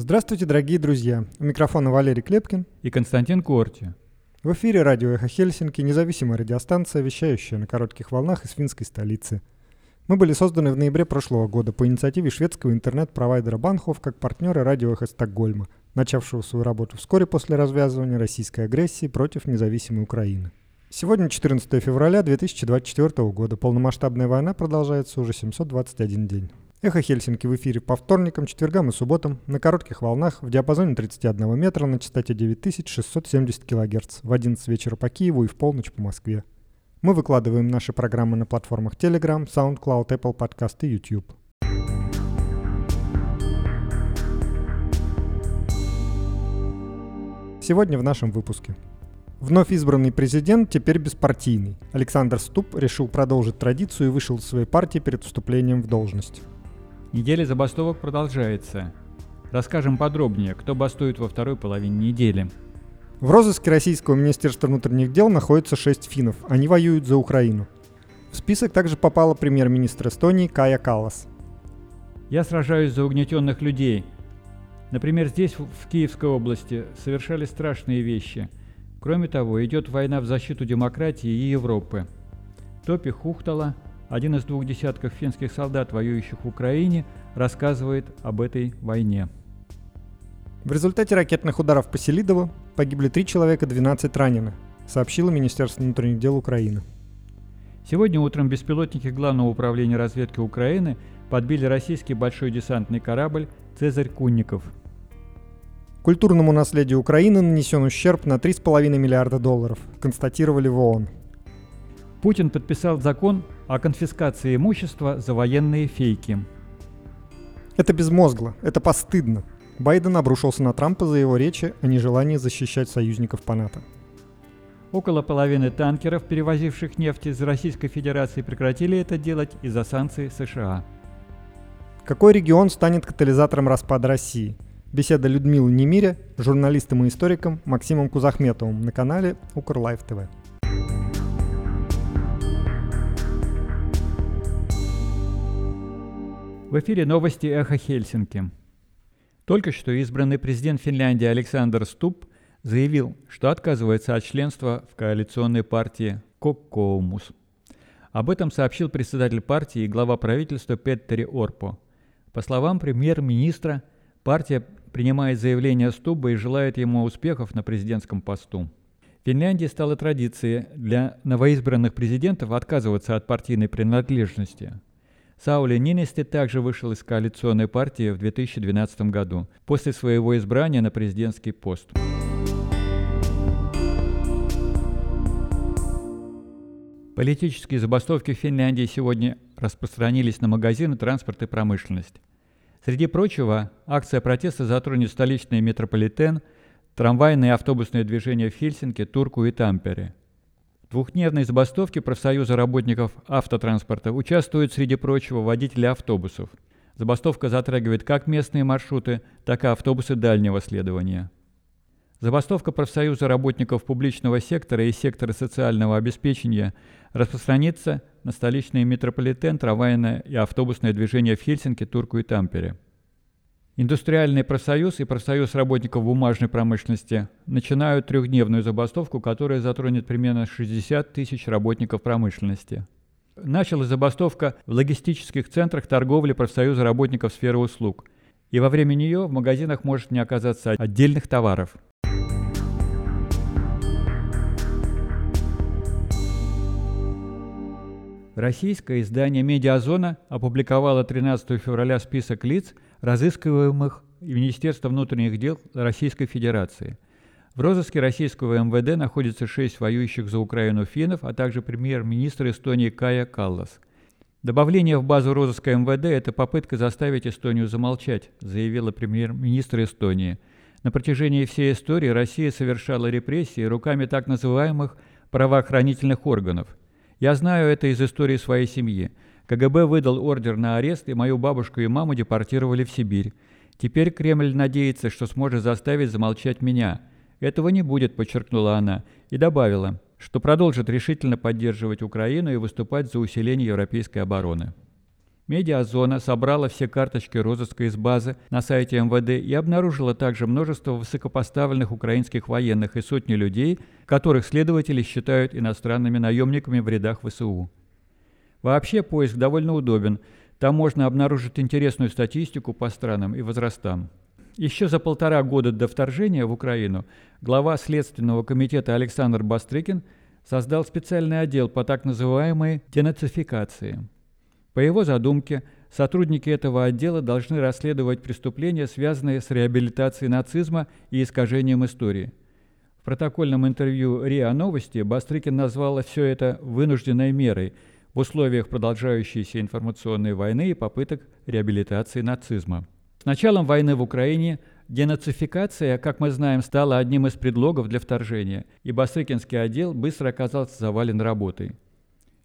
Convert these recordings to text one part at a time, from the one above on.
Здравствуйте, дорогие друзья. У микрофона Валерий Клепкин и Константин Корти. В эфире радио «Эхо Хельсинки», независимая радиостанция, вещающая на коротких волнах из финской столицы. Мы были созданы в ноябре прошлого года по инициативе шведского интернет-провайдера Банхов как партнеры радио «Эхо Стокгольма», начавшего свою работу вскоре после развязывания российской агрессии против независимой Украины. Сегодня 14 февраля 2024 года. Полномасштабная война продолжается уже 721 день. Эхо Хельсинки в эфире по вторникам, четвергам и субботам на коротких волнах в диапазоне 31 метра на частоте 9670 кГц в 11 вечера по Киеву и в полночь по Москве. Мы выкладываем наши программы на платформах Telegram, SoundCloud, Apple Podcast и YouTube. Сегодня в нашем выпуске. Вновь избранный президент теперь беспартийный. Александр Ступ решил продолжить традицию и вышел из своей партии перед вступлением в должность. Неделя забастовок продолжается. Расскажем подробнее, кто бастует во второй половине недели. В розыске Российского Министерства внутренних дел находится шесть финнов. Они воюют за Украину. В список также попала премьер-министр Эстонии Кая Калас. Я сражаюсь за угнетенных людей. Например, здесь, в Киевской области, совершали страшные вещи. Кроме того, идет война в защиту демократии и Европы. Топи Хухтала – один из двух десятков финских солдат, воюющих в Украине, рассказывает об этой войне. В результате ракетных ударов по Селидову погибли три человека, 12 ранены, сообщило Министерство внутренних дел Украины. Сегодня утром беспилотники Главного управления разведки Украины подбили российский большой десантный корабль «Цезарь Кунников». Культурному наследию Украины нанесен ущерб на 3,5 миллиарда долларов, констатировали в ООН. Путин подписал закон о конфискации имущества за военные фейки. Это безмозгло, это постыдно. Байден обрушился на Трампа за его речи о нежелании защищать союзников по НАТО. Около половины танкеров, перевозивших нефть из Российской Федерации, прекратили это делать из-за санкций США. Какой регион станет катализатором распада России? Беседа Людмилы Немиря, журналистом и историком Максимом Кузахметовым на канале Укрлайф ТВ. В эфире новости «Эхо Хельсинки». Только что избранный президент Финляндии Александр Ступ заявил, что отказывается от членства в коалиционной партии Коккоумус. Об этом сообщил председатель партии и глава правительства Петтери Орпо. По словам премьер-министра, партия принимает заявление Стуба и желает ему успехов на президентском посту. В Финляндии стало традицией для новоизбранных президентов отказываться от партийной принадлежности – Саули Нинести также вышел из коалиционной партии в 2012 году, после своего избрания на президентский пост. Политические забастовки в Финляндии сегодня распространились на магазины, транспорт и промышленность. Среди прочего, акция протеста затронет столичный метрополитен, трамвайное и автобусное движение в Хельсинки, Турку и Тампере – двухдневной забастовке профсоюза работников автотранспорта участвуют, среди прочего, водители автобусов. Забастовка затрагивает как местные маршруты, так и автобусы дальнего следования. Забастовка профсоюза работников публичного сектора и сектора социального обеспечения распространится на столичный метрополитен, трамвайное и автобусное движение в Хельсинки, Турку и Тампере. Индустриальный профсоюз и профсоюз работников бумажной промышленности начинают трехдневную забастовку, которая затронет примерно 60 тысяч работников промышленности. Началась забастовка в логистических центрах торговли профсоюза работников сферы услуг. И во время нее в магазинах может не оказаться отдельных товаров. Российское издание «Медиазона» опубликовало 13 февраля список лиц, разыскиваемых Министерством внутренних дел Российской Федерации. В розыске российского МВД находится шесть воюющих за Украину финнов, а также премьер-министр Эстонии Кая Каллас. Добавление в базу розыска МВД – это попытка заставить Эстонию замолчать, заявила премьер-министр Эстонии. На протяжении всей истории Россия совершала репрессии руками так называемых правоохранительных органов – я знаю это из истории своей семьи. КГБ выдал ордер на арест, и мою бабушку и маму депортировали в Сибирь. Теперь Кремль надеется, что сможет заставить замолчать меня. Этого не будет, подчеркнула она, и добавила, что продолжит решительно поддерживать Украину и выступать за усиление европейской обороны. Медиазона собрала все карточки розыска из базы на сайте МВД и обнаружила также множество высокопоставленных украинских военных и сотни людей, которых следователи считают иностранными наемниками в рядах ВСУ. Вообще поиск довольно удобен. Там можно обнаружить интересную статистику по странам и возрастам. Еще за полтора года до вторжения в Украину глава Следственного комитета Александр Бастрыкин создал специальный отдел по так называемой денацификации. По его задумке, сотрудники этого отдела должны расследовать преступления, связанные с реабилитацией нацизма и искажением истории. В протокольном интервью РИА Новости Бастрыкин назвал все это вынужденной мерой в условиях продолжающейся информационной войны и попыток реабилитации нацизма. С началом войны в Украине денацификация, как мы знаем, стала одним из предлогов для вторжения, и Бастрыкинский отдел быстро оказался завален работой.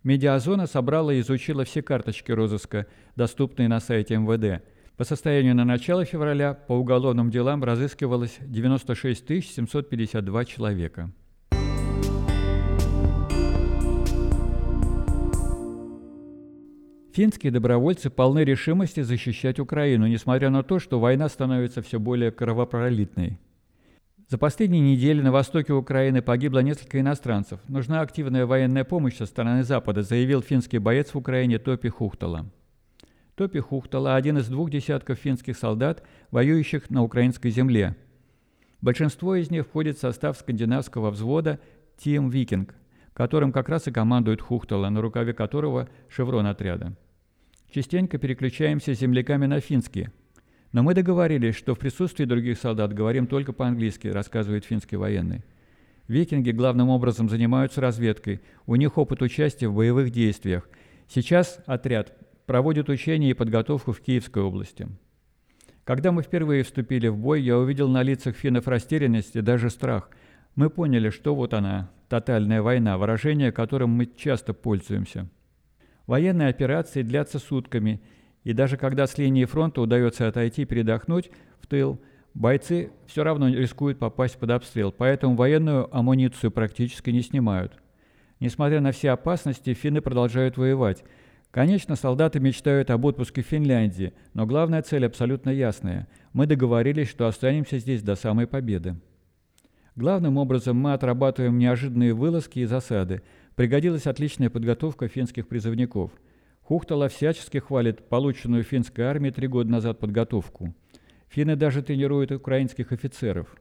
Медиазона собрала и изучила все карточки розыска, доступные на сайте МВД. По состоянию на начало февраля по уголовным делам разыскивалось 96 752 человека. Финские добровольцы полны решимости защищать Украину, несмотря на то, что война становится все более кровопролитной. За последние недели на востоке Украины погибло несколько иностранцев. Нужна активная военная помощь со стороны Запада, заявил финский боец в Украине Топи Хухтала. Топи Хухтала – один из двух десятков финских солдат, воюющих на украинской земле. Большинство из них входит в состав скандинавского взвода «Тим Викинг», которым как раз и командует Хухтала, на рукаве которого шеврон отряда. Частенько переключаемся с земляками на финский. Но мы договорились, что в присутствии других солдат говорим только по-английски, рассказывает финский военный. Викинги главным образом занимаются разведкой, у них опыт участия в боевых действиях. Сейчас отряд проводит учения и подготовку в Киевской области. Когда мы впервые вступили в бой, я увидел на лицах финнов растерянность и даже страх. Мы поняли, что вот она, тотальная война, выражение которым мы часто пользуемся. Военные операции длятся сутками, и даже когда с линии фронта удается отойти передохнуть в тыл, бойцы все равно рискуют попасть под обстрел, поэтому военную амуницию практически не снимают. Несмотря на все опасности, финны продолжают воевать. Конечно, солдаты мечтают об отпуске в Финляндии, но главная цель абсолютно ясная. Мы договорились, что останемся здесь до самой победы. Главным образом мы отрабатываем неожиданные вылазки и засады – пригодилась отличная подготовка финских призывников. Хухтала всячески хвалит полученную финской армией три года назад подготовку. Финны даже тренируют украинских офицеров.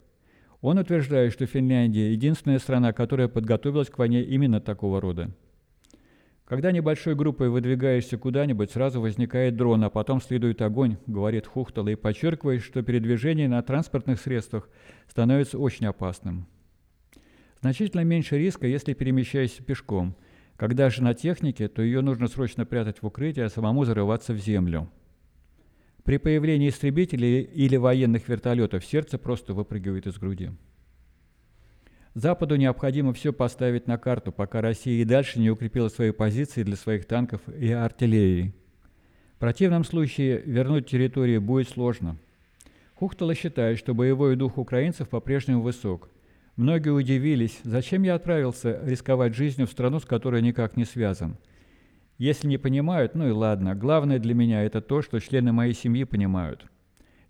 Он утверждает, что Финляндия – единственная страна, которая подготовилась к войне именно такого рода. Когда небольшой группой выдвигаешься куда-нибудь, сразу возникает дрон, а потом следует огонь, говорит Хухтала и подчеркивает, что передвижение на транспортных средствах становится очень опасным. Значительно меньше риска, если перемещаешься пешком. Когда же на технике, то ее нужно срочно прятать в укрытие, а самому зарываться в землю. При появлении истребителей или военных вертолетов сердце просто выпрыгивает из груди. Западу необходимо все поставить на карту, пока Россия и дальше не укрепила свои позиции для своих танков и артиллерии. В противном случае вернуть территорию будет сложно. Хухтала считает, что боевой дух украинцев по-прежнему высок – Многие удивились, зачем я отправился рисковать жизнью в страну, с которой никак не связан. Если не понимают, ну и ладно. Главное для меня это то, что члены моей семьи понимают.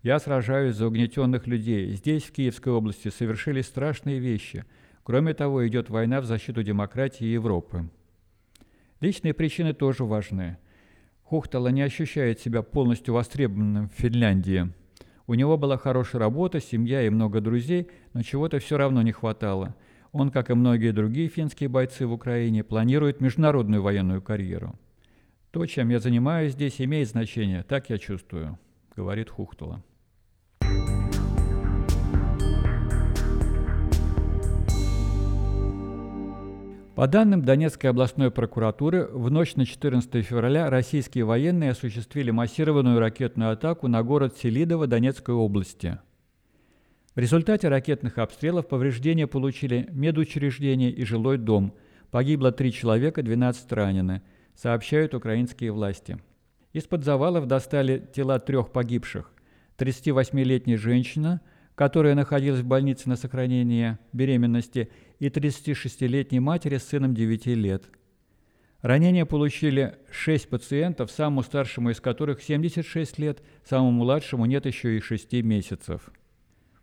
Я сражаюсь за угнетенных людей. Здесь, в Киевской области, совершили страшные вещи. Кроме того, идет война в защиту демократии и Европы. Личные причины тоже важны. Хухтала не ощущает себя полностью востребованным в Финляндии – у него была хорошая работа, семья и много друзей, но чего-то все равно не хватало. Он, как и многие другие финские бойцы в Украине, планирует международную военную карьеру. «То, чем я занимаюсь здесь, имеет значение, так я чувствую», — говорит Хухтула. По данным Донецкой областной прокуратуры, в ночь на 14 февраля российские военные осуществили массированную ракетную атаку на город Селидово Донецкой области. В результате ракетных обстрелов повреждения получили медучреждение и жилой дом. Погибло три человека, 12 ранены, сообщают украинские власти. Из-под завалов достали тела трех погибших. 38-летняя женщина – которая находилась в больнице на сохранение беременности, и 36-летней матери с сыном 9 лет. Ранения получили 6 пациентов, самому старшему из которых 76 лет, самому младшему нет еще и 6 месяцев.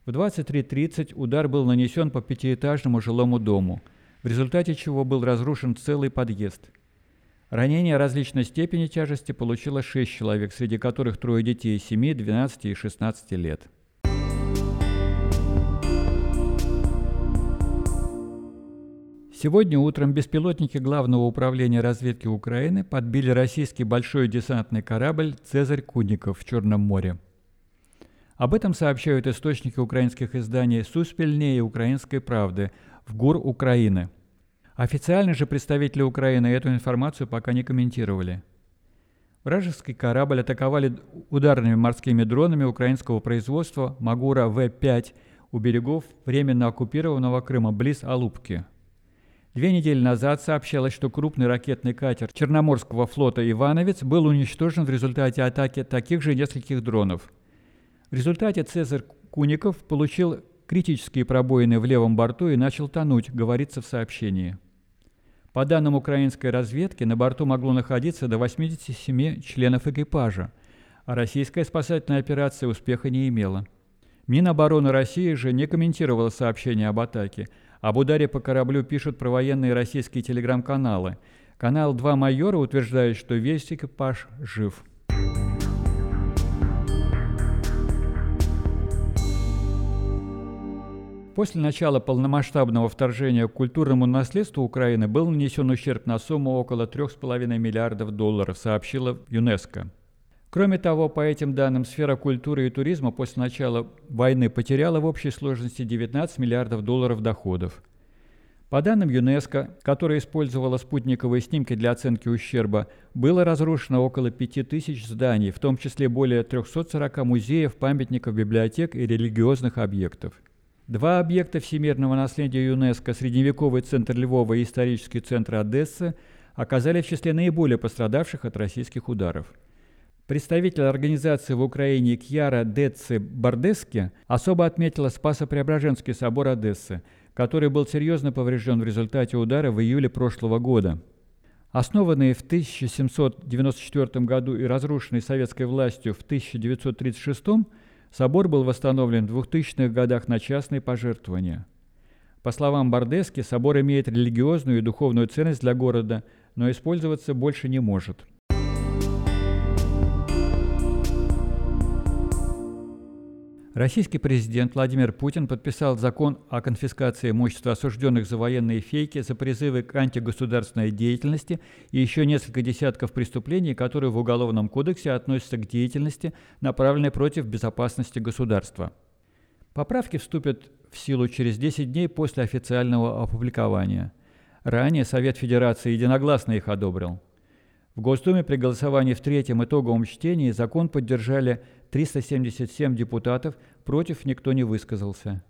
В 23.30 удар был нанесен по пятиэтажному жилому дому, в результате чего был разрушен целый подъезд. Ранения различной степени тяжести получило 6 человек, среди которых трое детей 7, 12 и 16 лет. Сегодня утром беспилотники Главного управления разведки Украины подбили российский большой десантный корабль «Цезарь Кудников» в Черном море. Об этом сообщают источники украинских изданий «Суспельнее» и «Украинской правды» в ГУР Украины. Официально же представители Украины эту информацию пока не комментировали. Вражеский корабль атаковали ударными морскими дронами украинского производства «Магура В-5» у берегов временно оккупированного Крыма близ Алупки – Две недели назад сообщалось, что крупный ракетный катер Черноморского флота «Ивановец» был уничтожен в результате атаки таких же нескольких дронов. В результате Цезарь Куников получил критические пробоины в левом борту и начал тонуть, говорится в сообщении. По данным украинской разведки, на борту могло находиться до 87 членов экипажа, а российская спасательная операция успеха не имела. Минобороны России же не комментировала сообщение об атаке, об ударе по кораблю пишут про военные российские телеграм-каналы. Канал «Два майора» утверждает, что весь экипаж жив. После начала полномасштабного вторжения к культурному наследству Украины был нанесен ущерб на сумму около 3,5 миллиардов долларов, сообщила ЮНЕСКО. Кроме того, по этим данным, сфера культуры и туризма после начала войны потеряла в общей сложности 19 миллиардов долларов доходов. По данным ЮНЕСКО, которая использовала спутниковые снимки для оценки ущерба, было разрушено около 5000 зданий, в том числе более 340 музеев, памятников, библиотек и религиозных объектов. Два объекта всемирного наследия ЮНЕСКО, средневековый центр Львова и исторический центр Одессы, оказались в числе наиболее пострадавших от российских ударов – Представитель организации в Украине Кьяра Деци Бардески особо отметила Спасо-Преображенский собор Одессы, который был серьезно поврежден в результате удара в июле прошлого года. Основанный в 1794 году и разрушенный советской властью в 1936, собор был восстановлен в 2000-х годах на частные пожертвования. По словам Бардески, собор имеет религиозную и духовную ценность для города, но использоваться больше не может. Российский президент Владимир Путин подписал закон о конфискации имущества осужденных за военные фейки, за призывы к антигосударственной деятельности и еще несколько десятков преступлений, которые в Уголовном кодексе относятся к деятельности, направленной против безопасности государства. Поправки вступят в силу через 10 дней после официального опубликования. Ранее Совет Федерации единогласно их одобрил. В Госдуме при голосовании в третьем итоговом чтении закон поддержали 377 депутатов, против никто не высказался.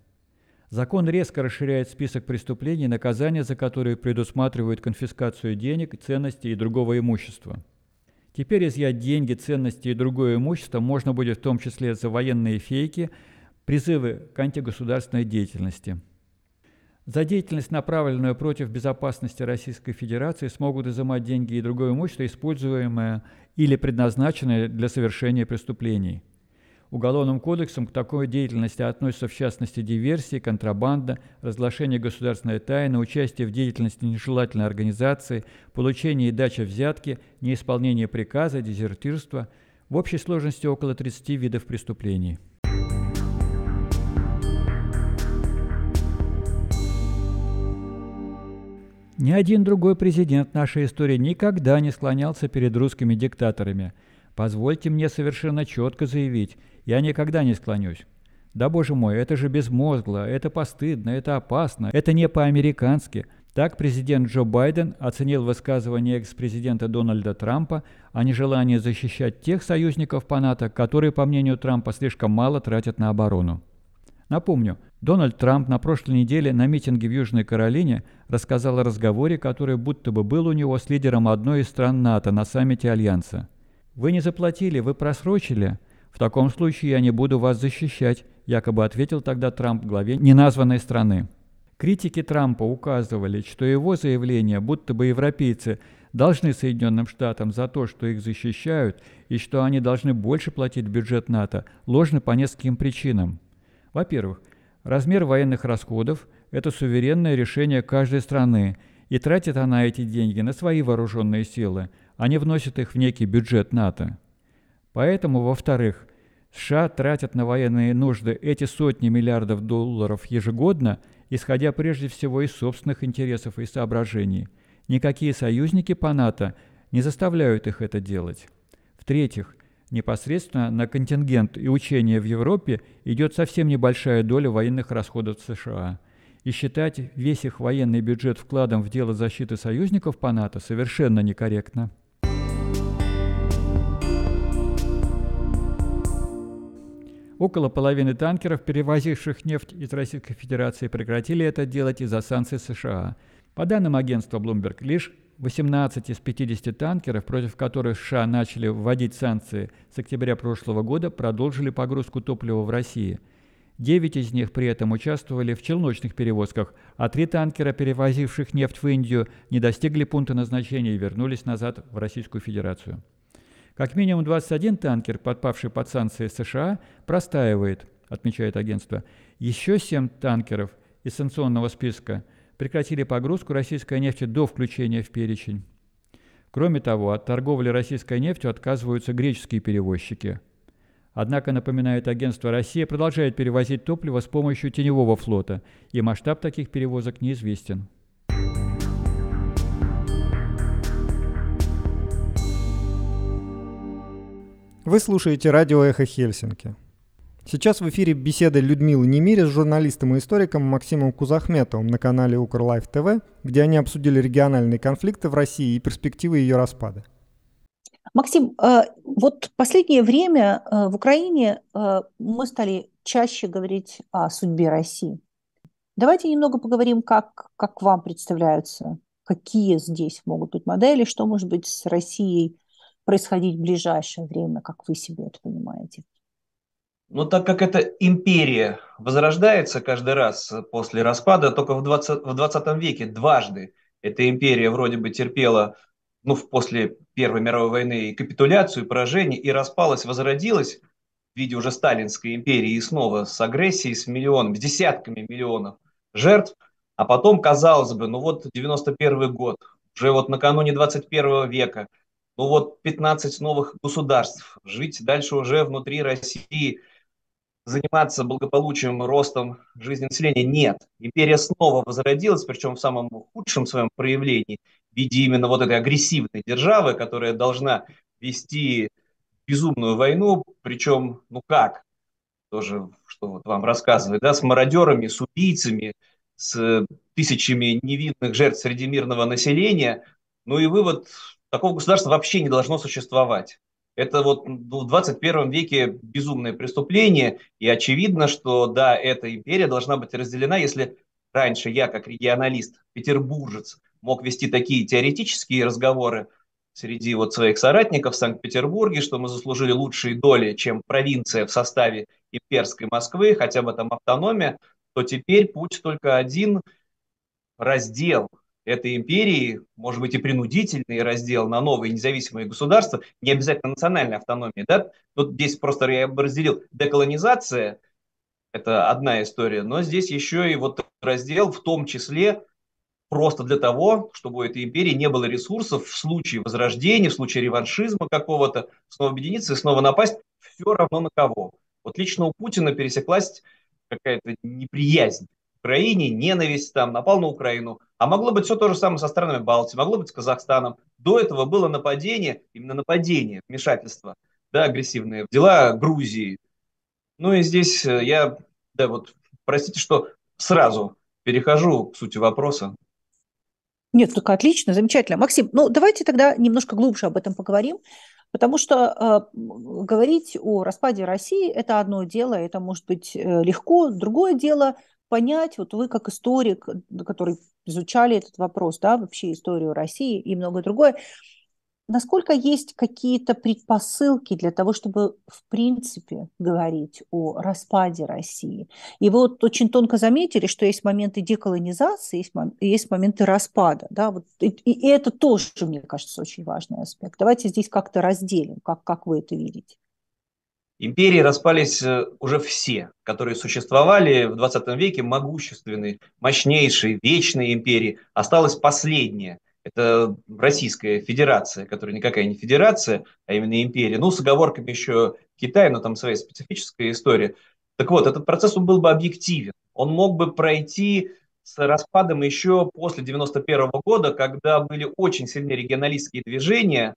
Закон резко расширяет список преступлений, наказания за которые предусматривают конфискацию денег, ценностей и другого имущества. Теперь изъять деньги, ценности и другое имущество можно будет в том числе за военные фейки, призывы к антигосударственной деятельности. За деятельность, направленную против безопасности Российской Федерации, смогут изымать деньги и другое имущество, используемое или предназначенное для совершения преступлений – Уголовным кодексом к такой деятельности относятся в частности диверсии, контрабанда, разглашение государственной тайны, участие в деятельности нежелательной организации, получение и дача взятки, неисполнение приказа, дезертирство. В общей сложности около 30 видов преступлений. Ни один другой президент нашей истории никогда не склонялся перед русскими диктаторами. Позвольте мне совершенно четко заявить, я никогда не склонюсь. Да, боже мой, это же безмозгло, это постыдно, это опасно, это не по-американски. Так президент Джо Байден оценил высказывание экс-президента Дональда Трампа о нежелании защищать тех союзников по НАТО, которые, по мнению Трампа, слишком мало тратят на оборону. Напомню, Дональд Трамп на прошлой неделе на митинге в Южной Каролине рассказал о разговоре, который будто бы был у него с лидером одной из стран НАТО на саммите Альянса. «Вы не заплатили, вы просрочили», «В таком случае я не буду вас защищать», якобы ответил тогда Трамп главе неназванной страны. Критики Трампа указывали, что его заявление, будто бы европейцы должны Соединенным Штатам за то, что их защищают, и что они должны больше платить в бюджет НАТО, ложны по нескольким причинам. Во-первых, размер военных расходов – это суверенное решение каждой страны, и тратит она эти деньги на свои вооруженные силы, а не вносит их в некий бюджет НАТО. Поэтому, во-вторых, США тратят на военные нужды эти сотни миллиардов долларов ежегодно, исходя прежде всего из собственных интересов и соображений. Никакие союзники по НАТО не заставляют их это делать. В-третьих, непосредственно на контингент и учения в Европе идет совсем небольшая доля военных расходов США. И считать весь их военный бюджет вкладом в дело защиты союзников по НАТО совершенно некорректно. Около половины танкеров, перевозивших нефть из Российской Федерации, прекратили это делать из-за санкций США. По данным агентства Bloomberg, лишь 18 из 50 танкеров, против которых США начали вводить санкции с октября прошлого года, продолжили погрузку топлива в России. Девять из них при этом участвовали в челночных перевозках, а три танкера, перевозивших нефть в Индию, не достигли пункта назначения и вернулись назад в Российскую Федерацию. Как минимум 21 танкер, подпавший под санкции США, простаивает, отмечает агентство. Еще 7 танкеров из санкционного списка прекратили погрузку российской нефти до включения в перечень. Кроме того, от торговли российской нефтью отказываются греческие перевозчики. Однако, напоминает агентство «Россия», продолжает перевозить топливо с помощью теневого флота, и масштаб таких перевозок неизвестен. Вы слушаете радио «Эхо Хельсинки». Сейчас в эфире беседа Людмилы Немири с журналистом и историком Максимом Кузахметовым на канале Укрлайф ТВ, где они обсудили региональные конфликты в России и перспективы ее распада. Максим, э, вот последнее время э, в Украине э, мы стали чаще говорить о судьбе России. Давайте немного поговорим, как, как вам представляются, какие здесь могут быть модели, что может быть с Россией происходить в ближайшее время, как вы себе это понимаете? Ну, так как эта империя возрождается каждый раз после распада, только в 20, в 20 веке дважды эта империя вроде бы терпела, ну, после Первой мировой войны и капитуляцию, и поражение, и распалась, возродилась в виде уже сталинской империи и снова с агрессией, с миллионами, с десятками миллионов жертв, а потом, казалось бы, ну вот 91 год, уже вот накануне 21 века – ну вот 15 новых государств, жить дальше уже внутри России, заниматься благополучием, ростом жизни населения нет. Империя снова возродилась, причем в самом худшем своем проявлении, в виде именно вот этой агрессивной державы, которая должна вести безумную войну, причем, ну как, тоже, что вот вам рассказывают, да, с мародерами, с убийцами, с тысячами невинных жертв среди мирного населения. Ну и вывод такого государства вообще не должно существовать. Это вот в 21 веке безумное преступление, и очевидно, что да, эта империя должна быть разделена, если раньше я, как регионалист, петербуржец, мог вести такие теоретические разговоры среди вот своих соратников в Санкт-Петербурге, что мы заслужили лучшие доли, чем провинция в составе имперской Москвы, хотя бы там автономия, то теперь путь только один – раздел этой империи, может быть, и принудительный раздел на новые независимые государства, не обязательно национальная автономия. Да? Тут здесь просто я бы разделил деколонизация, это одна история, но здесь еще и вот раздел в том числе просто для того, чтобы у этой империи не было ресурсов в случае возрождения, в случае реваншизма какого-то, снова объединиться и снова напасть, все равно на кого. Вот лично у Путина пересеклась какая-то неприязнь Украине, ненависть там, напал на Украину. А могло быть все то же самое со странами Балтии, могло быть с Казахстаном. До этого было нападение, именно нападение, вмешательство, да, агрессивные, дела Грузии. Ну и здесь э, я, да, вот, простите, что сразу перехожу к сути вопроса. Нет, только отлично, замечательно. Максим, ну давайте тогда немножко глубже об этом поговорим, потому что э, говорить о распаде России – это одно дело, это может быть э, легко, другое дело – понять, вот вы как историк, который изучали этот вопрос, да, вообще историю России и многое другое, насколько есть какие-то предпосылки для того, чтобы в принципе говорить о распаде России? И вы вот очень тонко заметили, что есть моменты деколонизации, есть, есть моменты распада. Да? Вот, и, и это тоже, мне кажется, очень важный аспект. Давайте здесь как-то разделим, как, как вы это видите. Империи распались э, уже все, которые существовали в 20 веке, могущественные, мощнейшие, вечные империи. Осталась последняя – это Российская Федерация, которая никакая не федерация, а именно империя. Ну, с оговорками еще Китай, но там своя специфическая история. Так вот, этот процесс он был бы объективен. Он мог бы пройти с распадом еще после 91 года, когда были очень сильные регионалистские движения,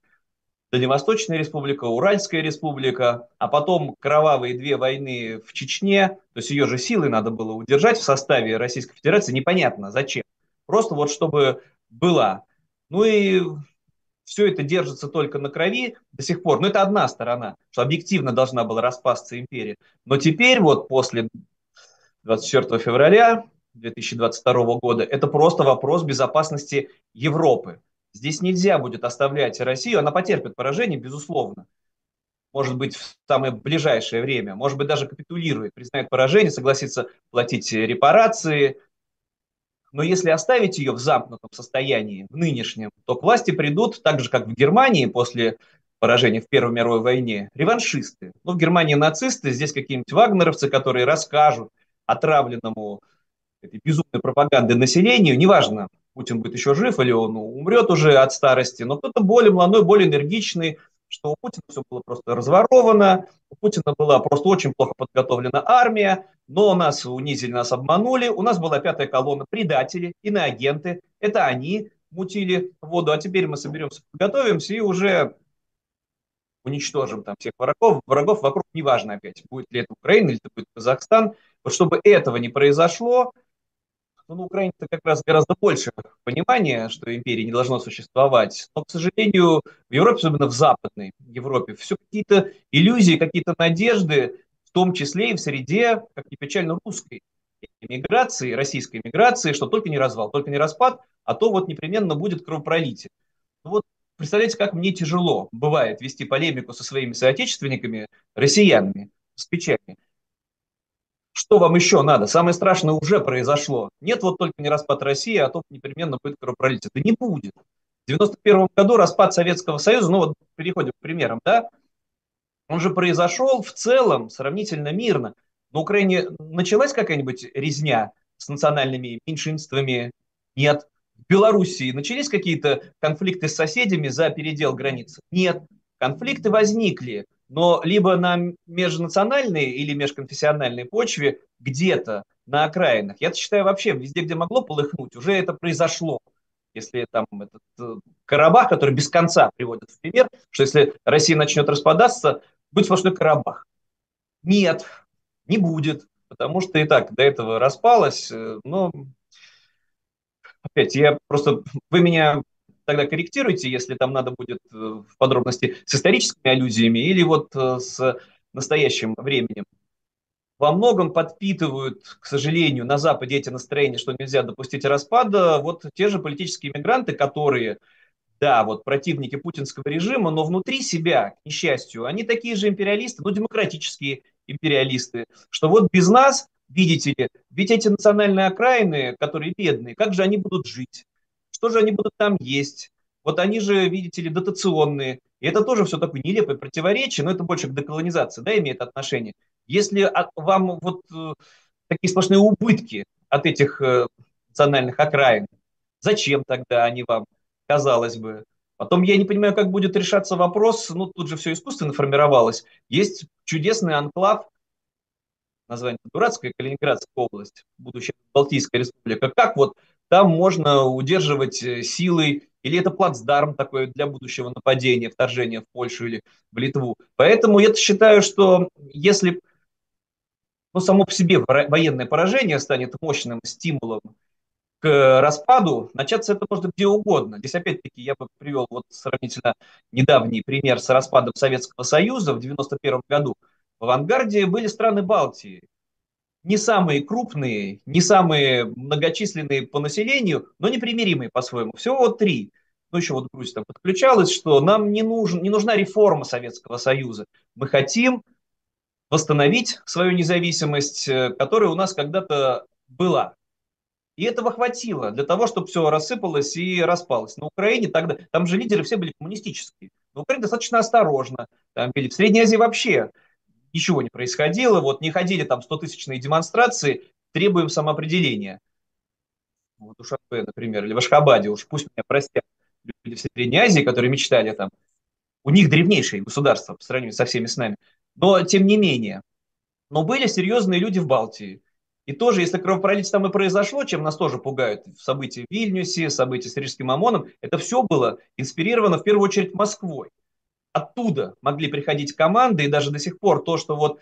Дальневосточная республика, Уральская республика, а потом кровавые две войны в Чечне, то есть ее же силы надо было удержать в составе Российской Федерации, непонятно зачем. Просто вот чтобы была. Ну и все это держится только на крови до сих пор. Но это одна сторона, что объективно должна была распасться империя. Но теперь вот после 24 февраля 2022 года это просто вопрос безопасности Европы. Здесь нельзя будет оставлять Россию, она потерпит поражение, безусловно. Может быть, в самое ближайшее время, может быть, даже капитулирует, признает поражение, согласится платить репарации, но если оставить ее в замкнутом состоянии, в нынешнем, то к власти придут, так же как в Германии после поражения в Первой мировой войне, реваншисты. Ну, в Германии нацисты, здесь какие-нибудь вагнеровцы, которые расскажут отравленному этой безумной пропаганды населению, неважно, Путин будет еще жив или он умрет уже от старости, но кто-то более молодой, более энергичный, что у Путина все было просто разворовано, у Путина была просто очень плохо подготовлена армия, но нас унизили, нас обманули, у нас была пятая колонна предатели, иноагенты, это они мутили воду, а теперь мы соберемся, подготовимся и уже уничтожим там всех врагов, врагов вокруг, неважно опять, будет ли это Украина или это будет Казахстан, вот чтобы этого не произошло, ну, на Украине как раз гораздо больше понимания, что империи не должно существовать. Но, к сожалению, в Европе, особенно в Западной Европе, все какие-то иллюзии, какие-то надежды, в том числе и в среде, как ни печально, русской эмиграции, российской эмиграции, что только не развал, только не распад, а то вот непременно будет кровопролитие. Ну вот представляете, как мне тяжело бывает вести полемику со своими соотечественниками, россиянами, с печатями. Что вам еще надо? Самое страшное уже произошло. Нет вот только не распад России, а то непременно будет кровопролитие. Да не будет. В 91 году распад Советского Союза, ну вот переходим к примерам, да, он же произошел в целом сравнительно мирно. На Украине началась какая-нибудь резня с национальными меньшинствами? Нет. В Белоруссии начались какие-то конфликты с соседями за передел границы? Нет. Конфликты возникли но либо на межнациональной или межконфессиональной почве где-то на окраинах. Я считаю вообще, везде, где могло полыхнуть, уже это произошло. Если там этот э, Карабах, который без конца приводит в пример, что если Россия начнет распадаться, будет сплошной Карабах. Нет, не будет, потому что и так до этого распалось. Э, но опять, я просто... Вы меня тогда корректируйте, если там надо будет э, в подробности с историческими аллюзиями или вот э, с настоящим временем. Во многом подпитывают, к сожалению, на Западе эти настроения, что нельзя допустить распада, вот те же политические мигранты, которые, да, вот противники путинского режима, но внутри себя, к несчастью, они такие же империалисты, ну, демократические империалисты, что вот без нас, видите ли, ведь эти национальные окраины, которые бедные, как же они будут жить? Что же они будут там есть? Вот они же, видите ли, дотационные. И это тоже все такое нелепое противоречие, но это больше к деколонизации, да, имеет отношение. Если вам вот э, такие сплошные убытки от этих э, национальных окраин, зачем тогда они вам, казалось бы? Потом я не понимаю, как будет решаться вопрос, ну тут же все искусственно формировалось. Есть чудесный анклав, название дурацкая Калининградская область, будущая Балтийская республика. Как вот там можно удерживать э, силой, или это плацдарм такой для будущего нападения, вторжения в Польшу или в Литву. Поэтому я считаю, что если ну, само по себе военное поражение станет мощным стимулом к распаду, начаться это может где угодно. Здесь опять-таки я бы привел вот сравнительно недавний пример с распадом Советского Союза в 1991 году. В авангарде были страны Балтии не самые крупные, не самые многочисленные по населению, но непримиримые по-своему. Всего вот три. ну еще вот Грузия там подключалась, что нам не, нужен, не нужна реформа Советского Союза. Мы хотим восстановить свою независимость, э, которая у нас когда-то была. И этого хватило для того, чтобы все рассыпалось и распалось. На Украине тогда, там же лидеры все были коммунистические. На Украине достаточно осторожно. Там, в Средней Азии вообще ничего не происходило. Вот не ходили там 100-тысячные демонстрации, требуем самоопределения. Вот у Шапе, например, или в Ашхабаде, уж пусть меня простят люди в Средней Азии, которые мечтали там, у них древнейшие государства по сравнению со всеми с нами. Но тем не менее, но были серьезные люди в Балтии. И тоже, если кровопролитие там и произошло, чем нас тоже пугают, события в Вильнюсе, события с Рижским ОМОНом, это все было инспирировано в первую очередь Москвой. Оттуда могли приходить команды, и даже до сих пор то, что вот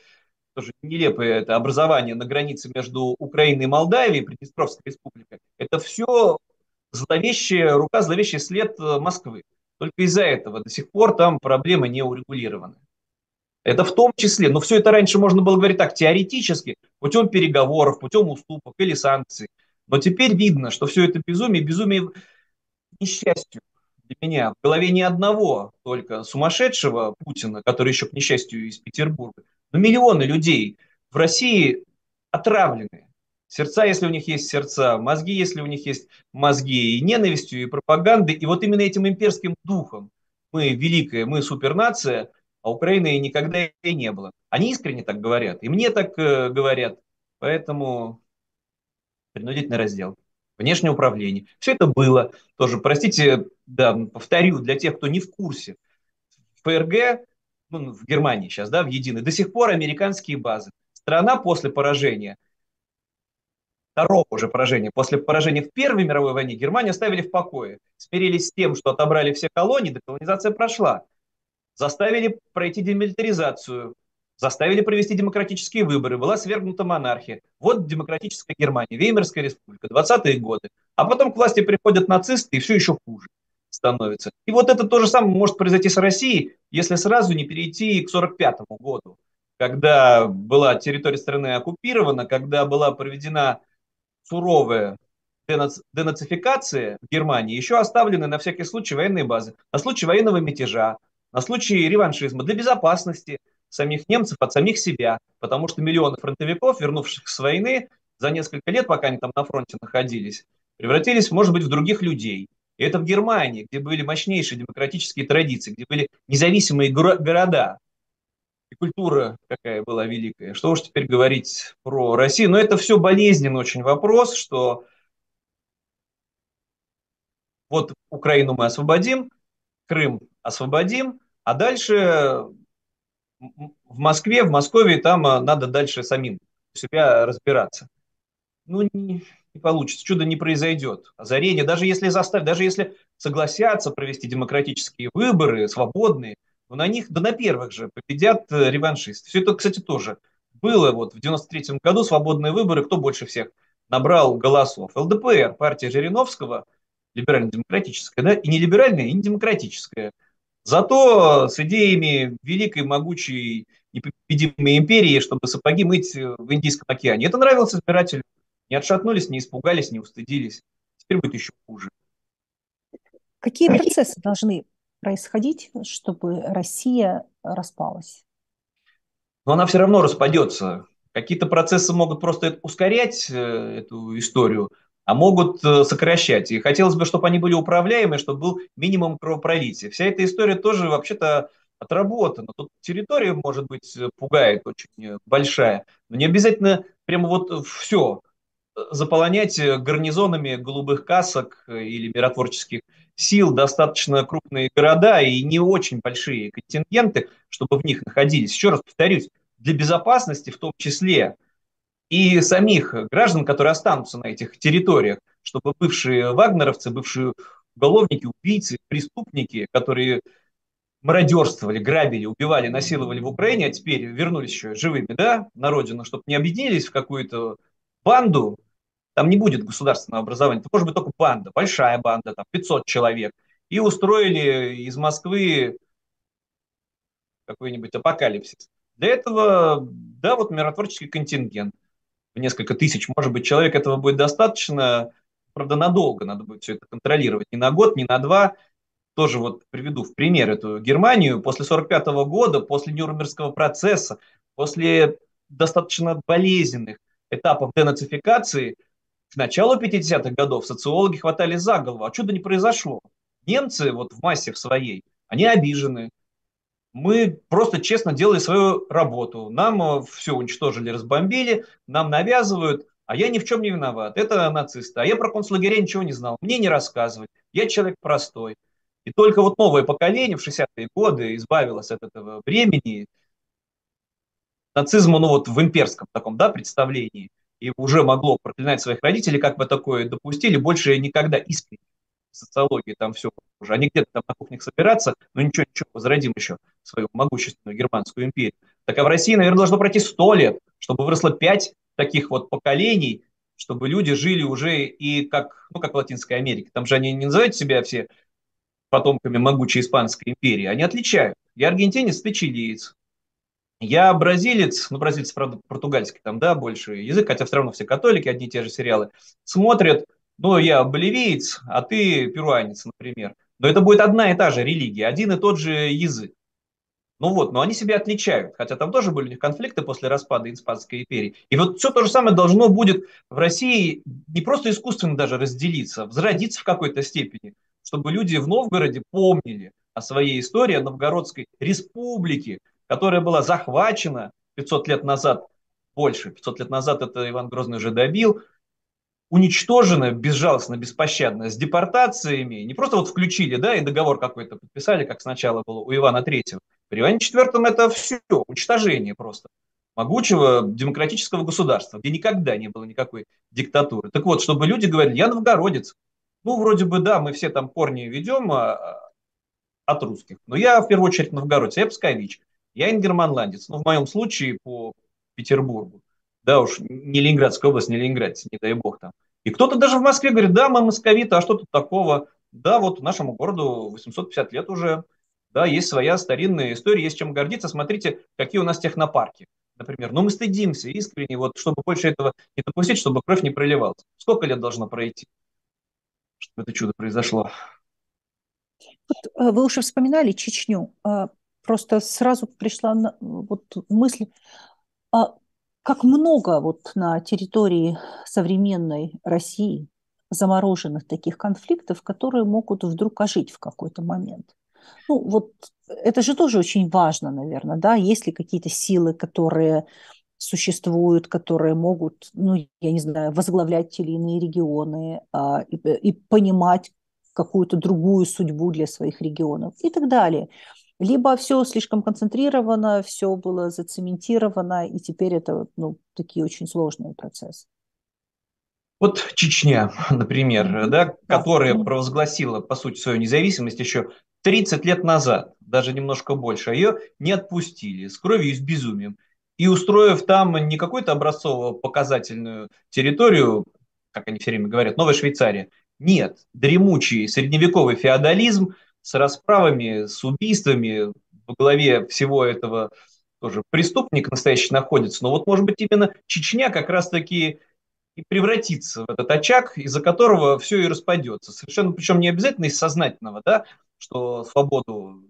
тоже нелепое это образование на границе между Украиной и Молдавией, Приднестровской республикой, это все зловещая рука, зловещий след э, Москвы. Только из-за этого до сих пор там проблемы не урегулированы. Это в том числе, но все это раньше можно было говорить так, теоретически, путем переговоров, путем уступок или санкций. Но теперь видно, что все это безумие, безумие несчастью для меня. В голове ни одного только сумасшедшего Путина, который еще, к несчастью, из Петербурга, но миллионы людей в России отравлены. Сердца, если у них есть сердца, мозги, если у них есть мозги, и ненавистью, и пропагандой, и вот именно этим имперским духом. Мы великая, мы супернация – а Украины никогда и не было. Они искренне так говорят, и мне так э, говорят, поэтому принудительный раздел. Внешнее управление. Все это было тоже, простите, да, повторю, для тех, кто не в курсе. ФРГ, ну, в Германии сейчас, да, в единой, до сих пор американские базы. Страна после поражения, второго уже поражения, после поражения в Первой мировой войне Германию оставили в покое. Смирились с тем, что отобрали все колонии, деколонизация прошла заставили пройти демилитаризацию, заставили провести демократические выборы, была свергнута монархия. Вот демократическая Германия, Веймарская республика, 20-е годы. А потом к власти приходят нацисты, и все еще хуже становится. И вот это то же самое может произойти с Россией, если сразу не перейти к 45 году, когда была территория страны оккупирована, когда была проведена суровая денацификация в Германии, еще оставлены на всякий случай военные базы, на случай военного мятежа, на случай реваншизма, для безопасности самих немцев от самих себя, потому что миллионы фронтовиков, вернувшихся с войны, за несколько лет, пока они там на фронте находились, превратились, может быть, в других людей. И это в Германии, где были мощнейшие демократические традиции, где были независимые города, и культура какая была великая. Что уж теперь говорить про Россию. Но это все болезненный очень вопрос, что вот Украину мы освободим, Крым освободим, а дальше в Москве, в Москве там а, надо дальше самим себя разбираться. Ну, не, не получится, чудо не произойдет. Озарение, даже если заставить, даже если согласятся провести демократические выборы, свободные, но на них, да на первых же, победят э, реваншисты. Все это, кстати, тоже было вот в 93 году свободные выборы, кто больше всех набрал голосов. ЛДПР, партия Жириновского – либерально-демократическая, да, и не либеральная, и не демократическая. Зато с идеями великой, могучей, непобедимой империи, чтобы сапоги мыть в Индийском океане. Это нравилось избирателю. Не отшатнулись, не испугались, не устыдились. Теперь будет еще хуже. Какие процессы должны происходить, чтобы Россия распалась? Но она все равно распадется. Какие-то процессы могут просто ускорять э, эту историю, а могут э, сокращать. И хотелось бы, чтобы они были управляемы, чтобы был минимум кровопролития. Вся эта история тоже вообще-то отработана. Тут территория, может быть, э, пугает очень э, большая, но не обязательно прямо вот все заполонять гарнизонами голубых касок или миротворческих сил достаточно крупные города и не очень большие контингенты, чтобы в них находились. Еще раз повторюсь, для безопасности в том числе – и самих граждан, которые останутся на этих территориях, чтобы бывшие вагнеровцы, бывшие уголовники, убийцы, преступники, которые мародерствовали, грабили, убивали, насиловали в Украине, а теперь вернулись еще живыми, да, на родину, чтобы не объединились в какую-то банду, там не будет государственного образования, это может быть только банда, большая банда, там 500 человек, и устроили из Москвы какой-нибудь апокалипсис. Для этого, да, вот миротворческий контингент в несколько тысяч, может быть, человек этого будет достаточно, правда, надолго надо будет все это контролировать, не на год, не на два, тоже вот приведу в пример эту Германию. После 1945 года, после Нюрнбергского процесса, после достаточно болезненных этапов денацификации, к началу 50-х годов социологи хватали за голову, а чудо не произошло. Немцы вот в массе в своей, они обижены. Мы просто честно делали свою работу. Нам э, все уничтожили, разбомбили, нам навязывают, а я ни в чем не виноват. Это нацисты. А я про концлагеря ничего не знал. Мне не рассказывать. Я человек простой. И только вот новое поколение в 60-е годы избавилось от этого времени, нацизма, ну вот в имперском таком, да, представлении, и уже могло проклинать своих родителей, как бы такое допустили, больше никогда искренне социологии там все уже. Они где-то там на кухнях собираться, но ничего, ничего, возродим еще свою могущественную германскую империю. Так а в России, наверное, должно пройти сто лет, чтобы выросло пять таких вот поколений, чтобы люди жили уже и как, ну, как в Латинской Америке. Там же они не называют себя все потомками могучей Испанской империи, они отличают. Я аргентинец, ты чилиец. Я бразилец, ну, бразильцы, правда, португальский там, да, больше язык, хотя все равно все католики, одни и те же сериалы, смотрят, ну, я боливиец, а ты перуанец, например. Но это будет одна и та же религия, один и тот же язык. Ну вот, но они себя отличают, хотя там тоже были у них конфликты после распада Испанской империи. И вот все то же самое должно будет в России не просто искусственно даже разделиться, взродиться в какой-то степени чтобы люди в Новгороде помнили о своей истории, о Новгородской республике, которая была захвачена 500 лет назад, больше, 500 лет назад это Иван Грозный уже добил, уничтожена безжалостно, беспощадно, с депортациями, не просто вот включили, да, и договор какой-то подписали, как сначала было у Ивана Третьего. При Иване Четвертом это все, уничтожение просто могучего демократического государства, где никогда не было никакой диктатуры. Так вот, чтобы люди говорили, я новгородец, ну, вроде бы, да, мы все там корни ведем а, а, от русских. Но я в первую очередь новгородец, я пскович, я ингерманландец. Ну, в моем случае по Петербургу. Да уж, не Ленинградская область, не Ленинград, не дай бог там. И кто-то даже в Москве говорит, да, мы московиты, а что тут такого? Да, вот нашему городу 850 лет уже, да, есть своя старинная история, есть чем гордиться. Смотрите, какие у нас технопарки, например. Но мы стыдимся искренне, вот, чтобы больше этого не допустить, чтобы кровь не проливалась. Сколько лет должно пройти? чтобы это чудо произошло. Вот э, вы уже вспоминали Чечню. А, просто сразу пришла вот мысль, а как много вот на территории современной России замороженных таких конфликтов, которые могут вдруг ожить в какой-то момент. Ну, вот это же тоже очень важно, наверное, да, есть ли какие-то силы, которые существуют, которые могут, ну, я не знаю, возглавлять те или иные регионы а, и, и понимать какую-то другую судьбу для своих регионов и так далее. Либо все слишком концентрировано, все было зацементировано, и теперь это ну, такие очень сложные процессы. Вот Чечня, например, да, которая провозгласила, по сути, свою независимость еще 30 лет назад, даже немножко больше, ее не отпустили с кровью и с безумием и устроив там не какую-то образцово-показательную территорию, как они все время говорят, Новая Швейцария. Нет, дремучий средневековый феодализм с расправами, с убийствами во главе всего этого тоже преступник настоящий находится. Но вот, может быть, именно Чечня как раз-таки и превратится в этот очаг, из-за которого все и распадется. Совершенно, причем не обязательно из сознательного, да, что свободу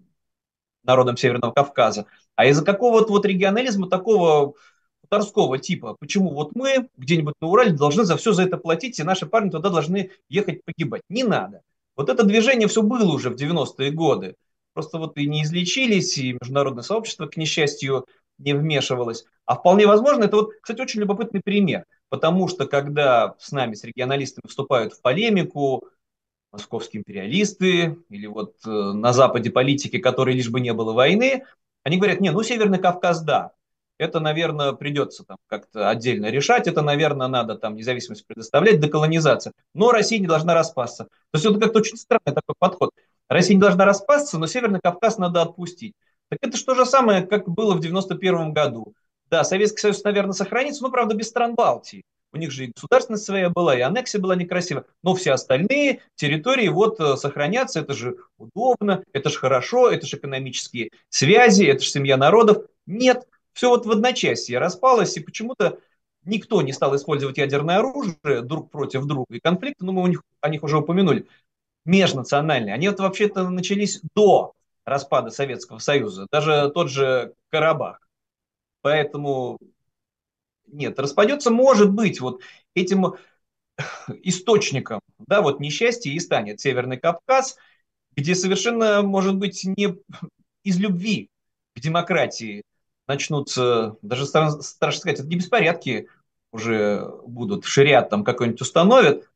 народам Северного Кавказа, а из-за какого-то вот регионализма такого хуторского типа. Почему вот мы где-нибудь на Урале должны за все за это платить, и наши парни туда должны ехать погибать? Не надо. Вот это движение все было уже в 90-е годы. Просто вот и не излечились, и международное сообщество, к несчастью, не вмешивалось. А вполне возможно, это вот, кстати, очень любопытный пример. Потому что когда с нами, с регионалистами, вступают в полемику, московские империалисты или вот э, на Западе политики, которые лишь бы не было войны, они говорят, не, ну Северный Кавказ, да, это, наверное, придется там как-то отдельно решать, это, наверное, надо там независимость предоставлять, деколонизация. Но Россия не должна распасться. То есть это как-то очень странный такой подход. Россия не должна распасться, но Северный Кавказ надо отпустить. Так это же то же самое, как было в 91 году. Да, Советский Союз, наверное, сохранится, но, правда, без стран Балтии у них же и государственность своя была, и аннексия была некрасивая, но все остальные территории вот э, сохранятся, это же удобно, это же хорошо, это же экономические связи, это же семья народов. Нет, все вот в одночасье распалось, и почему-то никто не стал использовать ядерное оружие друг против друга, и конфликты, ну мы у них, о них уже упомянули, межнациональные, они вот вообще-то начались до распада Советского Союза, даже тот же Карабах. Поэтому нет, распадется может быть вот этим источником, да, вот несчастье и станет Северный Кавказ, где совершенно, может быть, не из любви к демократии начнутся, даже страшно сказать, это не беспорядки уже будут, шариат там какой-нибудь установят,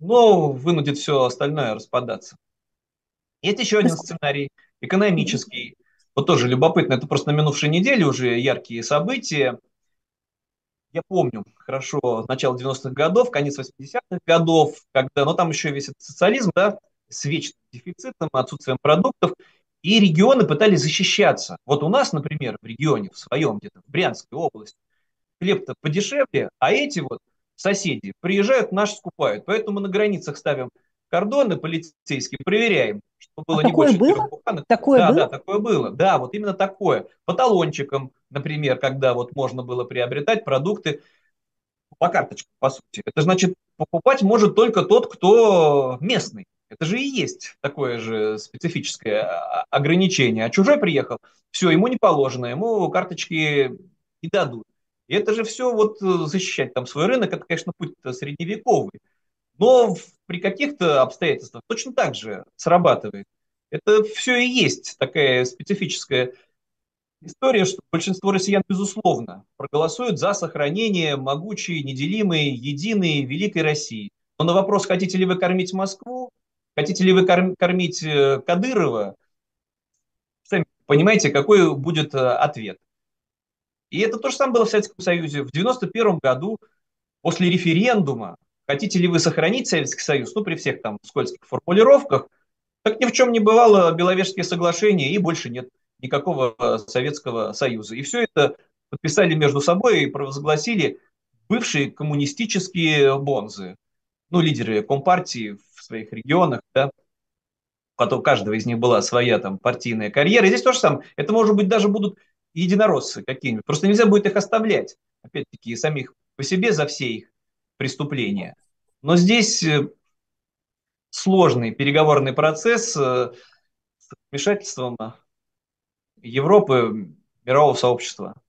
но вынудит все остальное распадаться. Есть еще один сценарий, экономический, вот тоже любопытно, это просто на минувшей неделе уже яркие события. Я помню хорошо начало 90-х годов, конец 80-х годов, когда, ну там еще весь этот социализм, да, с вечным дефицитом, отсутствием продуктов, и регионы пытались защищаться. Вот у нас, например, в регионе, в своем где-то, в Брянской области, хлеб-то подешевле, а эти вот соседи приезжают, наш скупают. Поэтому мы на границах ставим кордоны полицейские, проверяем, чтобы было а не такое больше было? буханок. Такое да, было? да, такое было. Да, вот именно такое. По талончикам, например, когда вот можно было приобретать продукты по карточкам, по сути. Это значит, покупать может только тот, кто местный. Это же и есть такое же специфическое ограничение. А чужой приехал, все, ему не положено, ему карточки не дадут. И это же все вот э, защищать там свой рынок, это, конечно, путь средневековый. Но при каких-то обстоятельствах точно так же срабатывает. Это все и есть такая специфическая история, что большинство россиян, безусловно, проголосуют за сохранение могучей, неделимой, единой, великой России. Но на вопрос, хотите ли вы кормить Москву, хотите ли вы кормить э, Кадырова, сами понимаете, какой будет э, ответ. И это то же самое было в Советском Союзе. В 1991 году, после референдума, хотите ли вы сохранить Советский Союз, ну, при всех там скользких формулировках, так ни в чем не бывало Беловежские соглашения, и больше нет никакого э, Советского Союза. И все это подписали между собой и провозгласили бывшие коммунистические бонзы, ну, лидеры Компартии в своих регионах, да, у каждого из них была своя там партийная карьера. И здесь то же самое. Это, может быть, даже будут единороссы какие-нибудь. Просто нельзя будет их оставлять, опять-таки, самих по себе за все их преступления. Но здесь э, сложный переговорный процесс э, с вмешательством Европы, мирового сообщества.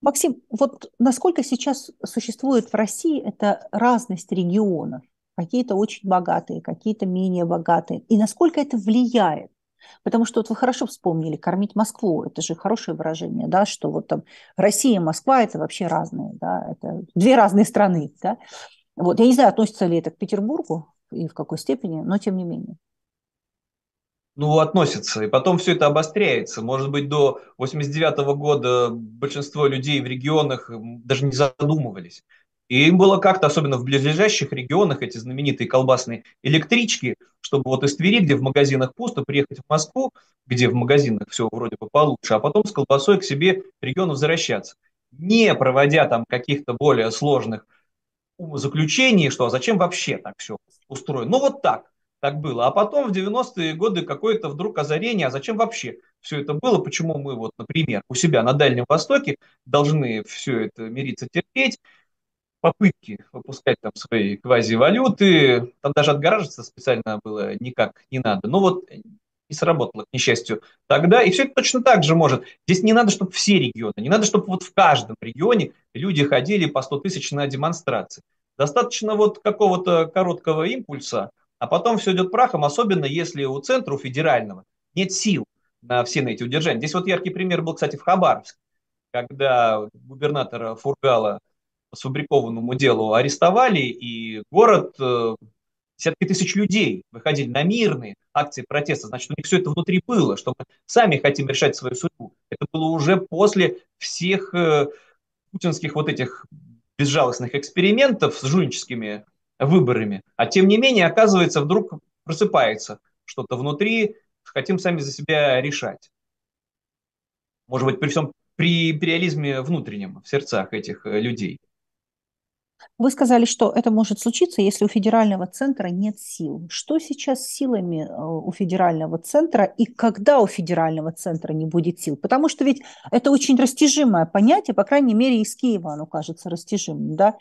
Максим, вот насколько сейчас существует в России эта разность регионов? Какие-то очень богатые, какие-то менее богатые. И насколько это влияет? Потому что вот вы хорошо вспомнили «кормить Москву», это же хорошее выражение, да, что вот там Россия и Москва – это вообще разные, да, это две разные страны, да. Вот, я не знаю, относится ли это к Петербургу и в какой степени, но тем не менее. Ну, относится. И потом все это обостряется. Может быть, до 89 -го года большинство людей в регионах даже не задумывались. И им было как-то, особенно в близлежащих регионах, эти знаменитые колбасные электрички, чтобы вот из Твери, где в магазинах пусто, приехать в Москву, где в магазинах все вроде бы получше, а потом с колбасой к себе в регион возвращаться. Не проводя там каких-то более сложных заключений, что а зачем вообще так все устроено. Ну вот так, так было. А потом в 90-е годы какое-то вдруг озарение, а зачем вообще все это было, почему мы вот, например, у себя на Дальнем Востоке должны все это мириться терпеть, попытки выпускать там свои квазивалюты, там даже отгораживаться специально было никак не надо. Ну вот не сработало, к несчастью, тогда. И все это точно так же может. Здесь не надо, чтобы все регионы, не надо, чтобы вот в каждом регионе люди ходили по 100 тысяч на демонстрации. Достаточно вот какого-то короткого импульса, а потом все идет прахом, особенно если у центра, у федерального, нет сил на все на эти удержания. Здесь вот яркий пример был, кстати, в Хабаровске, когда губернатора Фургала сфабрикованному делу арестовали, и город, э, десятки тысяч людей выходили на мирные акции протеста, значит, у них все это внутри было, что мы сами хотим решать свою судьбу. Это было уже после всех э, путинских вот этих безжалостных экспериментов с жульническими выборами. А тем не менее, оказывается, вдруг просыпается что-то внутри, хотим сами за себя решать. Может быть, при всем при империализме внутреннем в сердцах этих э, людей. Вы сказали, что это может случиться, если у федерального центра нет сил. Что сейчас с силами э, у федерального центра и когда у федерального центра не будет сил? Потому что ведь это очень растяжимое понятие, по крайней мере, из Киева оно кажется растяжимым. Да?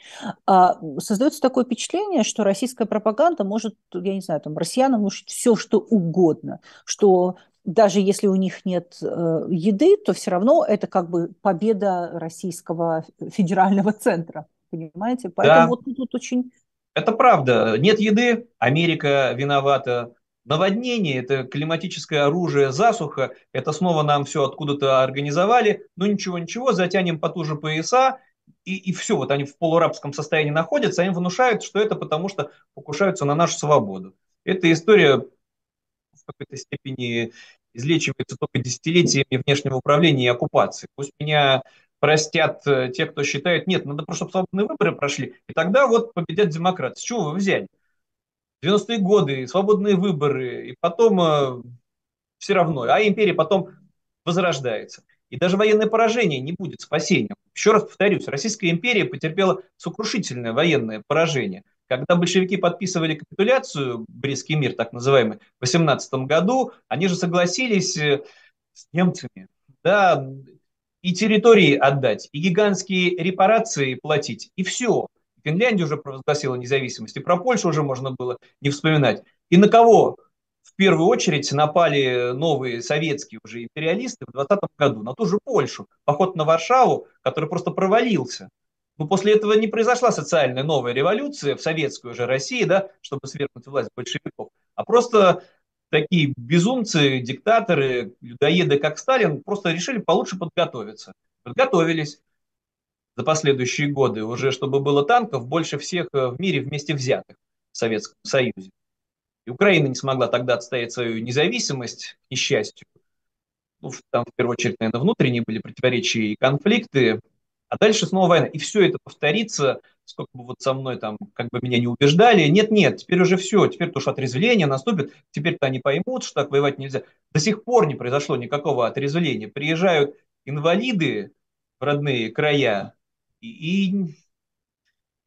А создается такое впечатление, что российская пропаганда может, я не знаю, там, россиянам внушить все, что угодно, что даже если у них нет э, еды, то все равно это как бы победа российского федерального центра понимаете? Поэтому да. вот тут очень... Это правда. Нет еды, Америка виновата. Наводнение – это климатическое оружие, засуха – это снова нам все откуда-то организовали. Ну ничего-ничего, затянем потуже пояса, и, и все, вот они в полурабском состоянии находятся, они внушают, что это потому, что покушаются на нашу свободу. Эта история в какой-то степени излечивается только десятилетиями внешнего управления и оккупации. Пусть меня простят э, те, кто считает, нет, надо просто, чтобы свободные выборы прошли, и тогда вот победят демократы. С чего вы взяли? 90-е годы, свободные выборы, и потом э, все равно, а империя потом возрождается. И даже военное поражение не будет спасением. Еще раз повторюсь, Российская империя потерпела сокрушительное военное поражение. Когда большевики подписывали капитуляцию, Брестский мир так называемый, в 18 году, они же согласились э, с немцами, да, и территории отдать, и гигантские репарации платить, и все. Финляндия уже провозгласила независимость, и про Польшу уже можно было не вспоминать. И на кого в первую очередь напали новые советские уже империалисты в 20 году? На ту же Польшу. Поход на Варшаву, который просто провалился. Но после этого не произошла социальная новая революция в советской уже России, да, чтобы свергнуть власть большевиков, а просто такие безумцы, диктаторы, людоеды, как Сталин, просто решили получше подготовиться. Подготовились за последующие годы уже, чтобы было танков больше всех э, в мире вместе взятых в Советском Союзе. И Украина не смогла тогда отстоять свою независимость, к несчастью. Ну, там, в первую очередь, наверное, внутренние были противоречия и конфликты. А дальше снова война. И все это повторится сколько бы вот со мной там, как бы меня не убеждали, нет-нет, теперь уже все, теперь то, что отрезвление наступит, теперь-то они поймут, что так воевать нельзя. До сих пор не произошло никакого отрезвления. Приезжают инвалиды в родные края, и, и,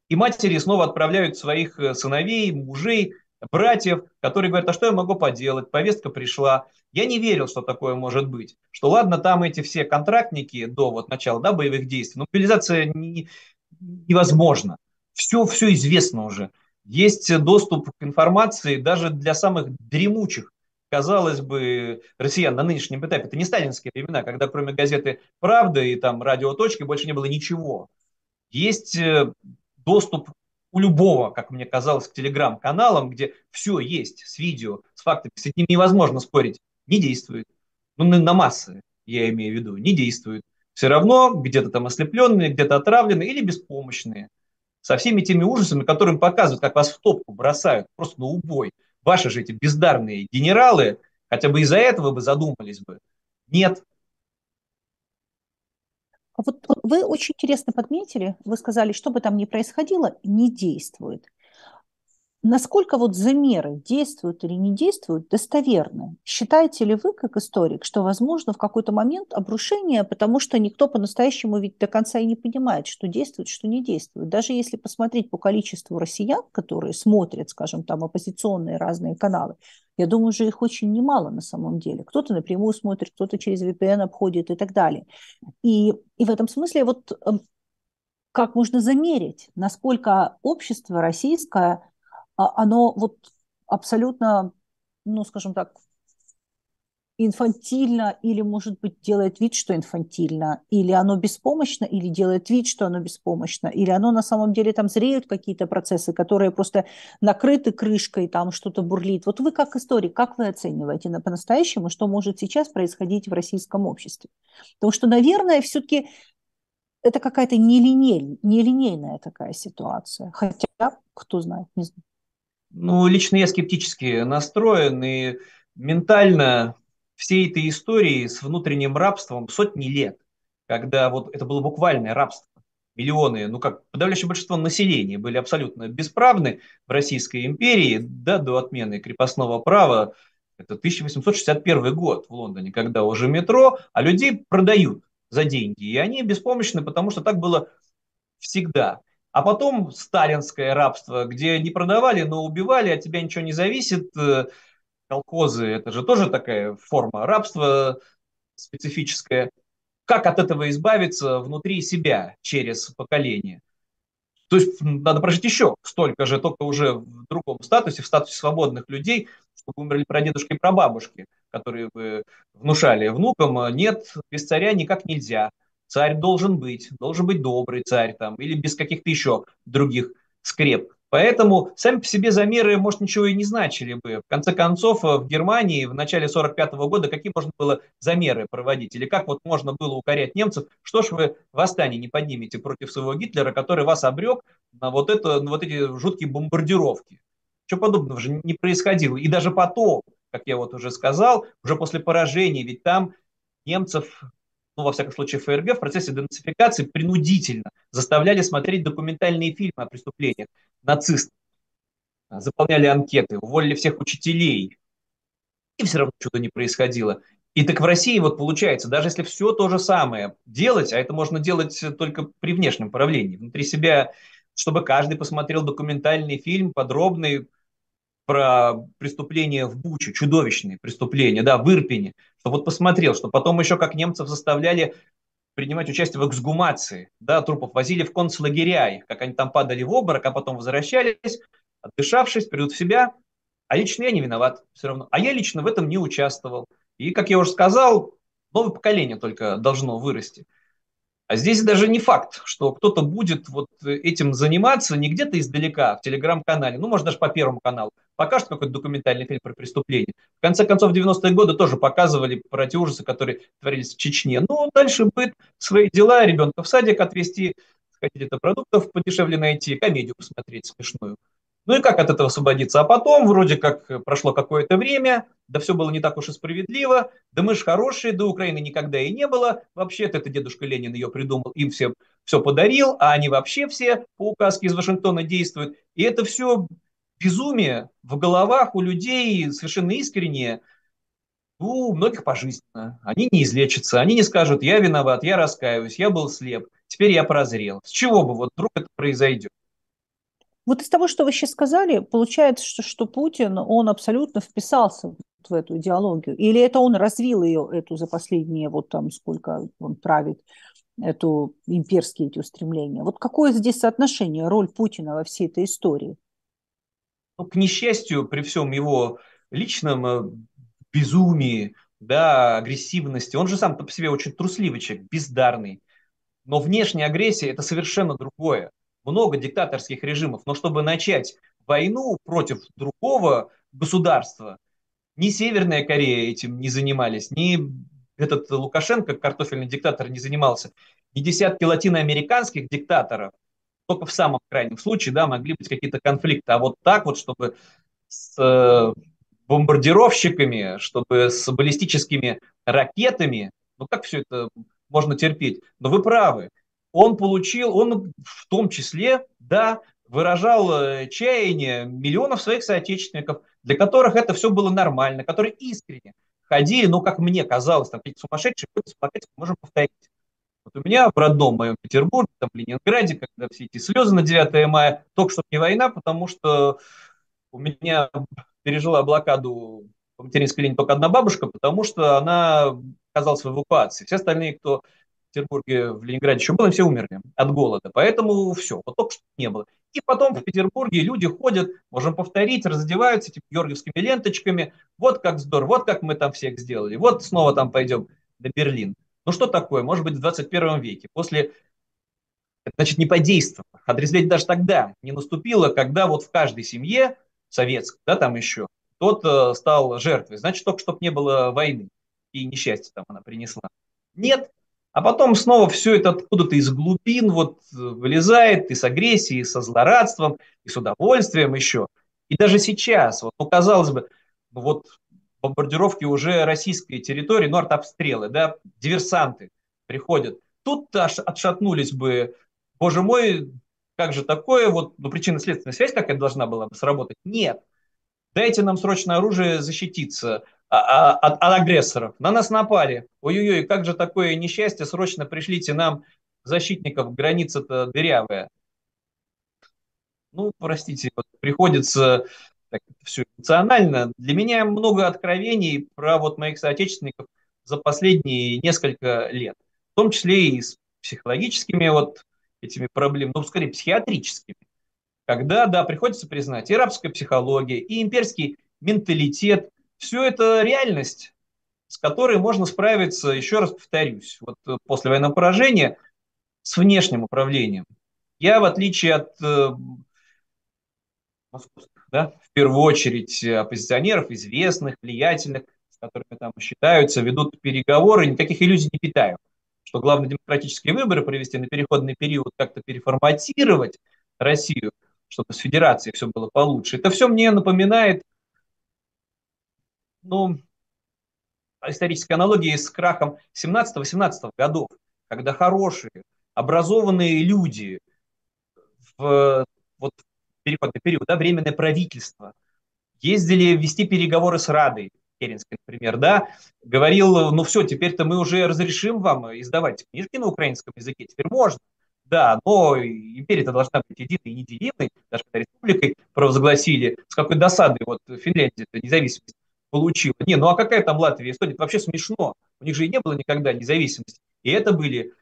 и матери снова отправляют своих э, сыновей, мужей, братьев, которые говорят, а что я могу поделать, повестка пришла. Я не верил, что такое может быть. Что ладно, там эти все контрактники до вот начала да, боевых действий, но мобилизация не, невозможно. Все, все известно уже. Есть доступ к информации даже для самых дремучих, казалось бы, россиян на нынешнем этапе. Это не сталинские времена, когда кроме газеты «Правда» и там радио «Точки» больше не было ничего. Есть э, доступ у любого, как мне казалось, к телеграм-каналам, где все есть с видео, с фактами, с этим невозможно спорить, не действует. Ну, на массы, я имею в виду, не действует все равно где-то там ослепленные, где-то отравленные или беспомощные. Со всеми теми ужасами, которым показывают, как вас в топку бросают, просто на убой. Ваши же эти бездарные генералы, хотя бы из-за этого бы задумались бы. Нет. А вот вы очень интересно подметили, вы сказали, что бы там ни происходило, не действует насколько вот замеры действуют или не действуют достоверны? Считаете ли вы, как историк, что возможно в какой-то момент обрушение, потому что никто по-настоящему ведь до конца и не понимает, что действует, что не действует. Даже если посмотреть по количеству россиян, которые смотрят, скажем, там оппозиционные разные каналы, я думаю, что их очень немало на самом деле. Кто-то напрямую смотрит, кто-то через VPN обходит и так далее. И, и в этом смысле вот эм, как можно замерить, насколько общество российское оно вот абсолютно, ну, скажем так, инфантильно или, может быть, делает вид, что инфантильно, или оно беспомощно, или делает вид, что оно беспомощно, или оно на самом деле там зреют какие-то процессы, которые просто накрыты крышкой, там что-то бурлит. Вот вы как историк, как вы оцениваете на по-настоящему, что может сейчас происходить в российском обществе? Потому что, наверное, все-таки это какая-то нелиней, нелинейная такая ситуация. Хотя, кто знает, не знаю. Ну, лично я скептически настроен, и ментально всей этой истории с внутренним рабством сотни лет, когда вот это было буквальное рабство. Миллионы, ну как подавляющее большинство населения были абсолютно бесправны в Российской империи, да, до отмены крепостного права. Это 1861 год в Лондоне, когда уже метро, а людей продают за деньги. И они беспомощны, потому что так было всегда. А потом сталинское рабство, где не продавали, но убивали, от тебя ничего не зависит. Э, колхозы – это же тоже такая форма рабства специфическая. Как от этого избавиться внутри себя через поколение? То есть надо прожить еще столько же, только уже в другом статусе, в статусе свободных людей, чтобы умерли прадедушки и прабабушки, которые вы внушали внукам, нет, без царя никак нельзя. Царь должен быть, должен быть добрый царь там, или без каких-то еще других скреп. Поэтому сами по себе замеры, может, ничего и не значили бы. В конце концов, в Германии в начале 1945 года какие можно было замеры проводить? Или как вот можно было укорять немцев? Что ж вы восстание не поднимете против своего Гитлера, который вас обрек на вот, это, на вот эти жуткие бомбардировки? Чего подобного же не происходило. И даже потом, как я вот уже сказал, уже после поражения, ведь там немцев ну, во всяком случае, ФРГ в процессе денацификации принудительно заставляли смотреть документальные фильмы о преступлениях нацистов. Заполняли анкеты, уволили всех учителей. И все равно чудо не происходило. И так в России вот получается, даже если все то же самое делать, а это можно делать только при внешнем правлении, внутри себя, чтобы каждый посмотрел документальный фильм подробный про преступления в Буче, чудовищные преступления, да, в Ирпене, чтобы вот посмотрел, что потом еще как немцев заставляли принимать участие в эксгумации, да, трупов возили в концлагеря, как они там падали в обморок, а потом возвращались, отдышавшись, придут в себя, а лично я не виноват все равно. А я лично в этом не участвовал. И, как я уже сказал, новое поколение только должно вырасти. А здесь даже не факт, что кто-то будет вот этим заниматься не где-то издалека, в телеграм-канале, ну, может, даже по Первому каналу, покажут какой-то документальный фильм про преступление. В конце концов, в 90-е годы тоже показывали про те ужасы, которые творились в Чечне. Ну, дальше будет свои дела, ребенка в садик отвезти, сходить это продуктов подешевле найти, комедию посмотреть смешную. Ну и как от этого освободиться? А потом, вроде как прошло какое-то время, да все было не так уж и справедливо, да мы же хорошие, да Украины никогда и не было. Вообще-то это дедушка Ленин ее придумал, им все, все подарил, а они вообще все по указке из Вашингтона действуют. И это все безумие в головах у людей совершенно искреннее, у многих пожизненно. Они не излечатся, они не скажут, я виноват, я раскаиваюсь, я был слеп, теперь я прозрел. С чего бы вот вдруг это произойдет? Вот из того, что вы сейчас сказали, получается, что, что Путин, он абсолютно вписался в эту идеологию. Или это он развил ее, эту за последние, вот там сколько он правит, эту имперские эти устремления. Вот какое здесь соотношение, роль Путина во всей этой истории? Ну, к несчастью, при всем его личном э, безумии, да, агрессивности, он же сам по себе очень трусливый человек, бездарный. Но внешняя агрессия – это совершенно другое много диктаторских режимов, но чтобы начать войну против другого государства, ни Северная Корея этим не занимались, ни этот Лукашенко, картофельный диктатор, не занимался, ни десятки латиноамериканских диктаторов, только в самом крайнем случае, да, могли быть какие-то конфликты. А вот так вот, чтобы с э, бомбардировщиками, чтобы с баллистическими ракетами, ну как все это можно терпеть? Но вы правы, он получил, он в том числе, да, выражал э, чаяние миллионов своих соотечественников, для которых это все было нормально, которые искренне ходили, ну, как мне казалось, там какие-то сумасшедшие, смотреть можем повторить. Вот у меня в родном моем Петербурге, там, в Ленинграде, когда все эти слезы на 9 мая, только что не война, потому что у меня пережила блокаду по материнской линии только одна бабушка, потому что она оказалась в эвакуации. Все остальные, кто Петербурге, в Ленинграде еще было, все умерли от голода. Поэтому все, вот только что не было. И потом в Петербурге люди ходят, можем повторить, раздеваются этими георгиевскими ленточками. Вот как здорово, вот как мы там всех сделали. Вот снова там пойдем на Берлин. Ну что такое? Может быть, в 21 веке. После значит, не подействовало. Отрезвление даже тогда не наступило, когда вот в каждой семье советской, да, там еще, тот э, стал жертвой. Значит, только чтобы не было войны и несчастья там она принесла. Нет, а потом снова все это откуда-то из глубин вот э, вылезает и с агрессией, и со злорадством, и с удовольствием еще. И даже сейчас, вот, ну, казалось бы, ну, вот бомбардировки уже российской территории, ну, артобстрелы, да, диверсанты приходят. Тут аж отшатнулись бы, боже мой, как же такое, вот, ну, причинно-следственная связь какая должна была бы сработать? Нет. Дайте нам срочно оружие защититься. А, а, от, от агрессоров. На нас напали. Ой-ой-ой, как же такое несчастье, срочно пришлите нам защитников, граница-то дырявая. Ну, простите, вот приходится так, все эмоционально. Для меня много откровений про вот моих соотечественников за последние несколько лет, в том числе и с психологическими вот этими проблемами, ну, скорее, психиатрическими. Когда, да, приходится признать, и рабская психология, и имперский менталитет, все это реальность, с которой можно справиться, еще раз повторюсь, вот э, после военного поражения с внешним управлением. Я, в отличие от э, да, в первую очередь оппозиционеров, известных, влиятельных, с которыми там считаются, ведут переговоры, никаких иллюзий не питаю, что главное демократические выборы провести на переходный период, как-то переформатировать Россию, чтобы с федерацией все было получше. Это все мне напоминает, ну, исторической аналогии с крахом 17-18 годов, когда хорошие, образованные люди в вот, переходный период, да, временное правительство, ездили вести переговоры с Радой, Керенской, например, да, говорил, ну все, теперь-то мы уже разрешим вам издавать книжки на украинском языке, теперь можно. Да, но империя-то должна быть единой и неделимой, даже когда республикой провозгласили, с какой досадой вот Финляндия независимость получила. Не, ну а какая там Латвия, Эстония? Это вообще смешно. У них же и не было никогда независимости. И это были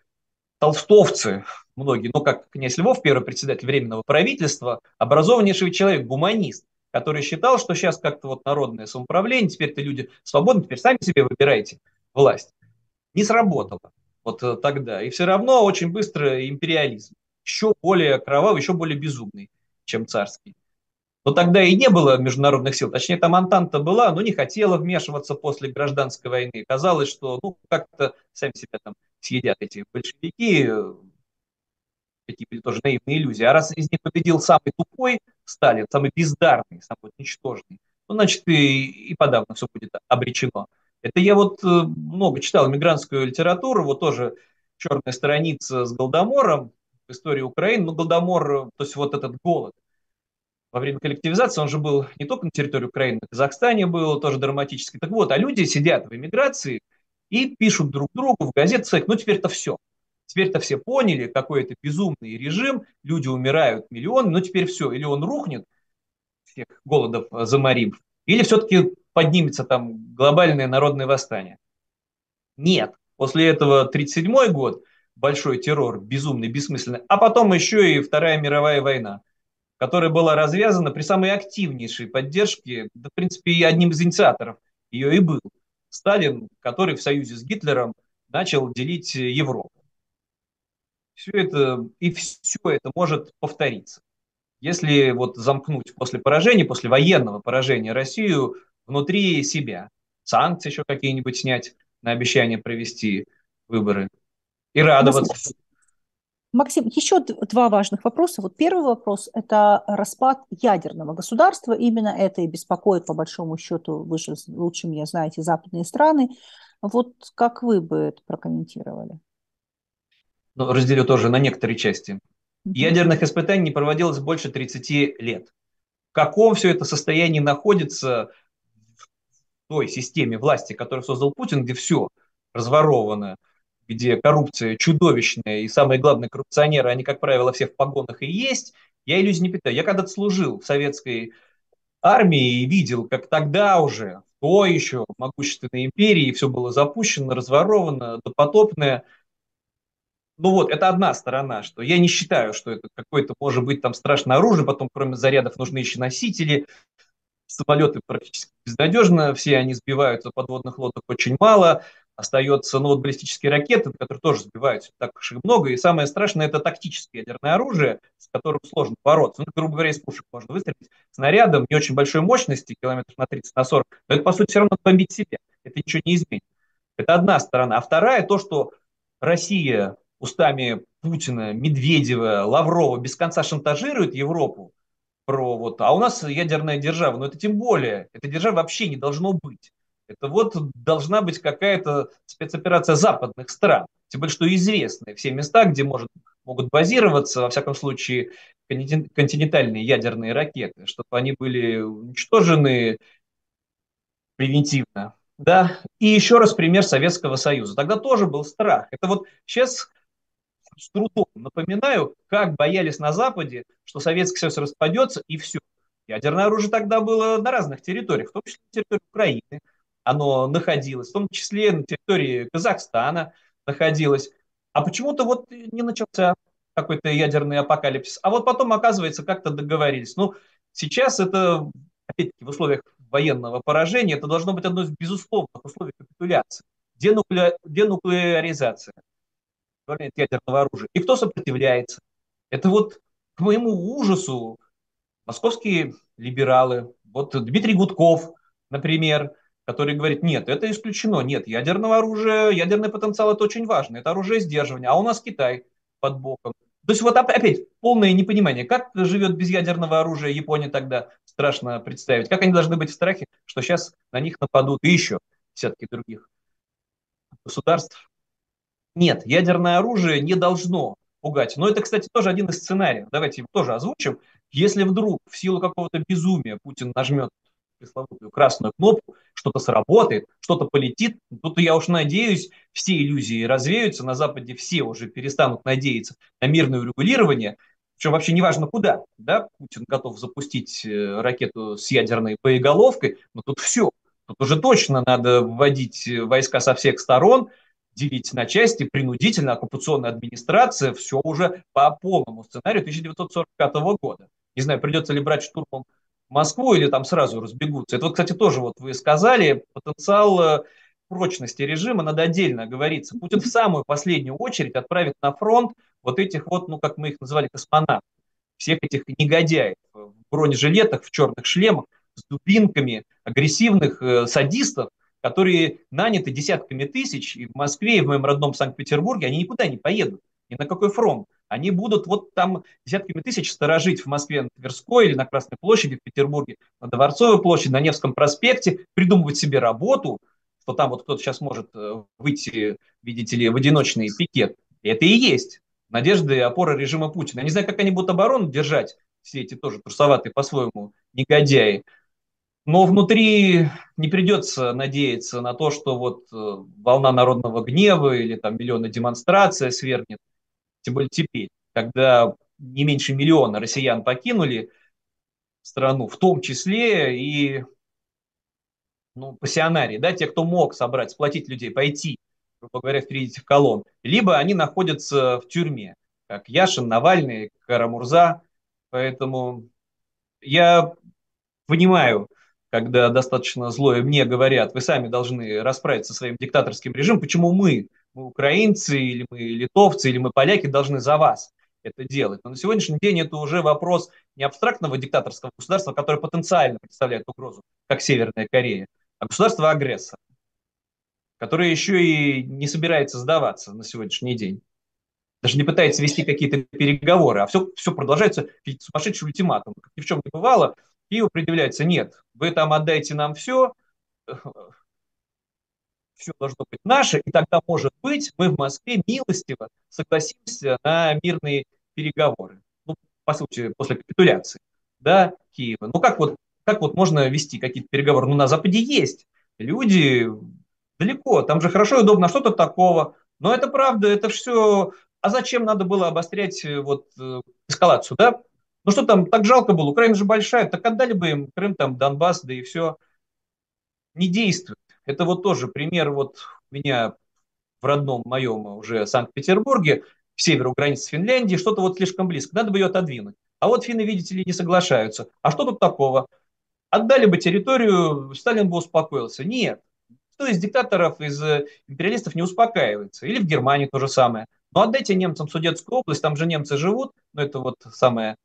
толстовцы, многие, ну как князь Львов, первый председатель Временного правительства, образованнейший человек, гуманист, который считал, что сейчас как-то вот народное самоуправление, теперь-то люди свободны, теперь сами себе выбираете власть. Не сработало вот э, тогда. И все равно очень быстро империализм, еще более кровавый, еще более безумный, чем царский. Но тогда и не было международных сил. Точнее, там Антанта была, но не хотела вмешиваться после гражданской войны. Казалось, что ну, как-то сами себя там съедят эти большевики. Такие были тоже наивные иллюзии. А раз из них победил самый тупой Сталин, самый бездарный, самый ничтожный, ну, значит, и, и подавно все будет обречено. Это я вот э, много читал мигрантскую литературу, вот тоже черная страница с Голдомором истории Украины, ну, Голдомор, то есть вот этот голод, во время коллективизации, он же был не только на территории Украины, в Казахстане был тоже драматический. Так вот, а люди сидят в эмиграции и пишут друг другу в газетах, ну теперь-то все. Теперь-то все поняли, какой это безумный режим, люди умирают миллионы, ну теперь все, или он рухнет, всех голодов заморим, или все-таки поднимется там глобальное народное восстание. Нет. После этого 1937 год, большой террор, безумный, бессмысленный, а потом еще и Вторая мировая война – которая была развязана при самой активнейшей поддержке, да, в принципе, и одним из инициаторов ее и был. Сталин, который в союзе с Гитлером начал делить Европу. Все это, и все это может повториться. Если вот замкнуть после поражения, после военного поражения Россию внутри себя, санкции еще какие-нибудь снять на обещание провести выборы и радоваться. Максим, еще два важных вопроса. Вот первый вопрос – это распад ядерного государства. Именно это и беспокоит, по большому счету, вы же лучше меня знаете, западные страны. Вот как вы бы это прокомментировали? Ну, разделю тоже на некоторые части. Ядерных испытаний не проводилось больше 30 лет. В каком все это состоянии находится в той системе власти, которую создал Путин, где все разворовано – где коррупция чудовищная, и самые главные коррупционеры, они, как правило, все в погонах и есть, я иллюзий не питаю. Я когда-то служил в советской армии и видел, как тогда уже, в той еще могущественной империи, все было запущено, разворовано, допотопное. Ну вот, это одна сторона, что я не считаю, что это какое-то, может быть, там страшное оружие, потом кроме зарядов нужны еще носители, самолеты практически безнадежно, все они сбиваются, подводных лодок очень мало – остается, ну, вот баллистические ракеты, которые тоже сбиваются так уж и много, и самое страшное – это тактическое ядерное оружие, с которым сложно бороться. Ну, грубо говоря, из пушек можно выстрелить снарядом не очень большой мощности, километров на 30, на 40, но это, по сути, все равно бомбить себя. Это ничего не изменит. Это одна сторона. А вторая – то, что Россия устами Путина, Медведева, Лаврова без конца шантажирует Европу, про вот, а у нас ядерная держава, но это тем более, этой державы вообще не должно быть. Это вот должна быть какая-то спецоперация западных стран. Тем более, что известны все места, где может, могут базироваться, во всяком случае, континентальные ядерные ракеты, чтобы они были уничтожены превентивно. Да? И еще раз пример Советского Союза. Тогда тоже был страх. Это вот сейчас с трудом напоминаю, как боялись на Западе, что Советский Союз распадется и все. Ядерное оружие тогда было на разных территориях, в том числе на территории Украины. Оно находилось, в том числе на территории Казахстана находилось. А почему-то вот не начался какой-то ядерный апокалипсис. А вот потом, оказывается, как-то договорились. Ну, сейчас это, опять-таки, в условиях военного поражения, это должно быть одно из безусловных условий капитуляции. Денукле... Денуклеаризация ядерного оружия. И кто сопротивляется? Это вот к моему ужасу московские либералы, вот Дмитрий Гудков, например, который говорит, нет, это исключено, нет, ядерного оружия, ядерный потенциал это очень важно, это оружие сдерживания, а у нас Китай под боком. То есть вот опять полное непонимание, как живет без ядерного оружия Япония тогда, страшно представить, как они должны быть в страхе, что сейчас на них нападут и еще десятки других государств. Нет, ядерное оружие не должно пугать. Но это, кстати, тоже один из сценариев. Давайте его тоже озвучим. Если вдруг в силу какого-то безумия Путин нажмет пресловутую красную кнопку, что-то сработает, что-то полетит, тут я уж надеюсь, все иллюзии развеются, на Западе все уже перестанут надеяться на мирное урегулирование, причем вообще неважно куда, да, Путин готов запустить э, ракету с ядерной боеголовкой, но тут все, тут уже точно надо вводить войска со всех сторон, делить на части, принудительно оккупационная администрация, все уже по полному сценарию 1945 года. Не знаю, придется ли брать штурмом Москву или там сразу разбегутся. Это вот, кстати, тоже вот вы сказали, потенциал э, прочности режима надо отдельно говориться. Путин в самую последнюю очередь отправит на фронт вот этих вот, ну, как мы их называли, космонавтов, всех этих негодяев в бронежилетах, в черных шлемах, с дубинками, агрессивных э, садистов, которые наняты десятками тысяч, и в Москве, и в моем родном Санкт-Петербурге, они никуда не поедут, ни на какой фронт. Они будут вот там десятками тысяч сторожить в Москве на Тверской или на Красной площади, в Петербурге, на Дворцовой площади, на Невском проспекте, придумывать себе работу, что там вот кто-то сейчас может э, выйти, видите ли, в одиночный пикет. Это и есть надежды и опора режима Путина. Я не знаю, как они будут оборону держать, все эти тоже трусоватые по-своему негодяи. Но внутри не придется надеяться на то, что вот э, волна народного гнева или там миллионы демонстрация свергнет. Тем более теперь, когда не меньше миллиона россиян покинули страну, в том числе и ну, пассионарии, да, те, кто мог собрать, сплотить людей, пойти, грубо говоря, впереди этих колонн, либо они находятся в тюрьме, как Яшин, Навальный, Карамурза. Поэтому я понимаю, когда достаточно злое мне говорят, вы сами должны расправиться со своим диктаторским режимом, почему мы, мы украинцы, или мы литовцы, или мы поляки, должны за вас это делать. Но на сегодняшний день это уже вопрос не абстрактного диктаторского государства, которое потенциально представляет угрозу, как Северная Корея, а государства-агрессора, которое еще и не собирается сдаваться на сегодняшний день. Даже не пытается вести какие-то переговоры, а все, все продолжается сумасшедший ультиматум. Как ни в чем не бывало, Киеву предъявляется, нет, вы там отдайте нам все, все должно быть наше, и тогда, может быть, мы в Москве милостиво согласимся на мирные переговоры. Ну, по сути, после капитуляции, да, Киева. Ну, как вот, как вот можно вести какие-то переговоры? Ну, на Западе есть люди далеко, там же хорошо и удобно, что-то такого. Но это правда, это все... А зачем надо было обострять э, вот э, эскалацию, да? Ну что там, так жалко было, Украина же большая, так отдали бы им Крым, там, Донбасс, да и все. Не действует. Это вот тоже пример вот меня в родном моем уже Санкт-Петербурге, к северу границы Финляндии, что-то вот слишком близко, надо бы ее отодвинуть. А вот финны, видите ли, не соглашаются. А что тут такого? Отдали бы территорию, Сталин бы успокоился. Нет. Кто из диктаторов, из э, империалистов не успокаивается? Или в Германии то же самое. Но отдайте немцам Судетскую область, там же немцы живут, но это вот самое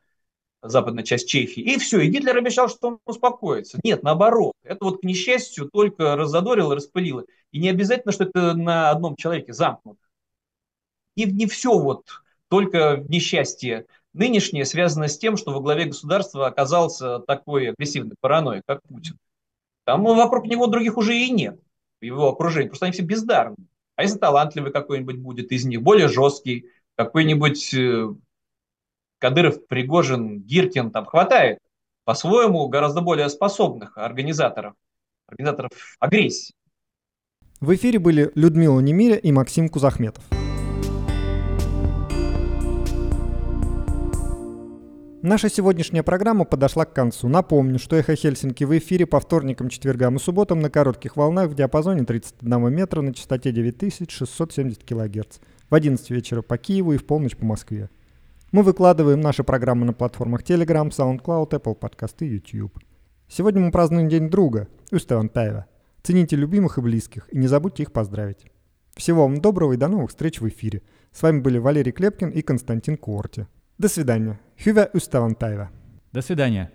западная часть Чехии, и все, и Гитлер обещал, что он успокоится. Нет, наоборот, это вот, к несчастью, только раззадорило, распылило. И не обязательно, что это на одном человеке замкнуто. И не все вот только несчастье нынешнее связано с тем, что во главе государства оказался такой агрессивный параноик, как Путин. Там вокруг него других уже и нет, в его окружении, просто они все бездарные. А если талантливый какой-нибудь будет из них, более жесткий, какой-нибудь э, Кадыров, Пригожин, Гиркин, там хватает по-своему гораздо более способных организаторов, организаторов агрессии. В эфире были Людмила Немиря и Максим Кузахметов. Наша сегодняшняя программа подошла к концу. Напомню, что «Эхо Хельсинки» в эфире по вторникам, четвергам и субботам на коротких волнах в диапазоне 31 метра на частоте 9670 кГц. В 11 вечера по Киеву и в полночь по Москве. Мы выкладываем наши программы на платформах Telegram, SoundCloud, Apple подкасты и YouTube. Сегодня мы празднуем День друга, Устеван Тайва. Цените любимых и близких и не забудьте их поздравить. Всего вам доброго и до новых встреч в эфире. С вами были Валерий Клепкин и Константин Куорти. До свидания. Hyvää ystävänpäivää. До свидания.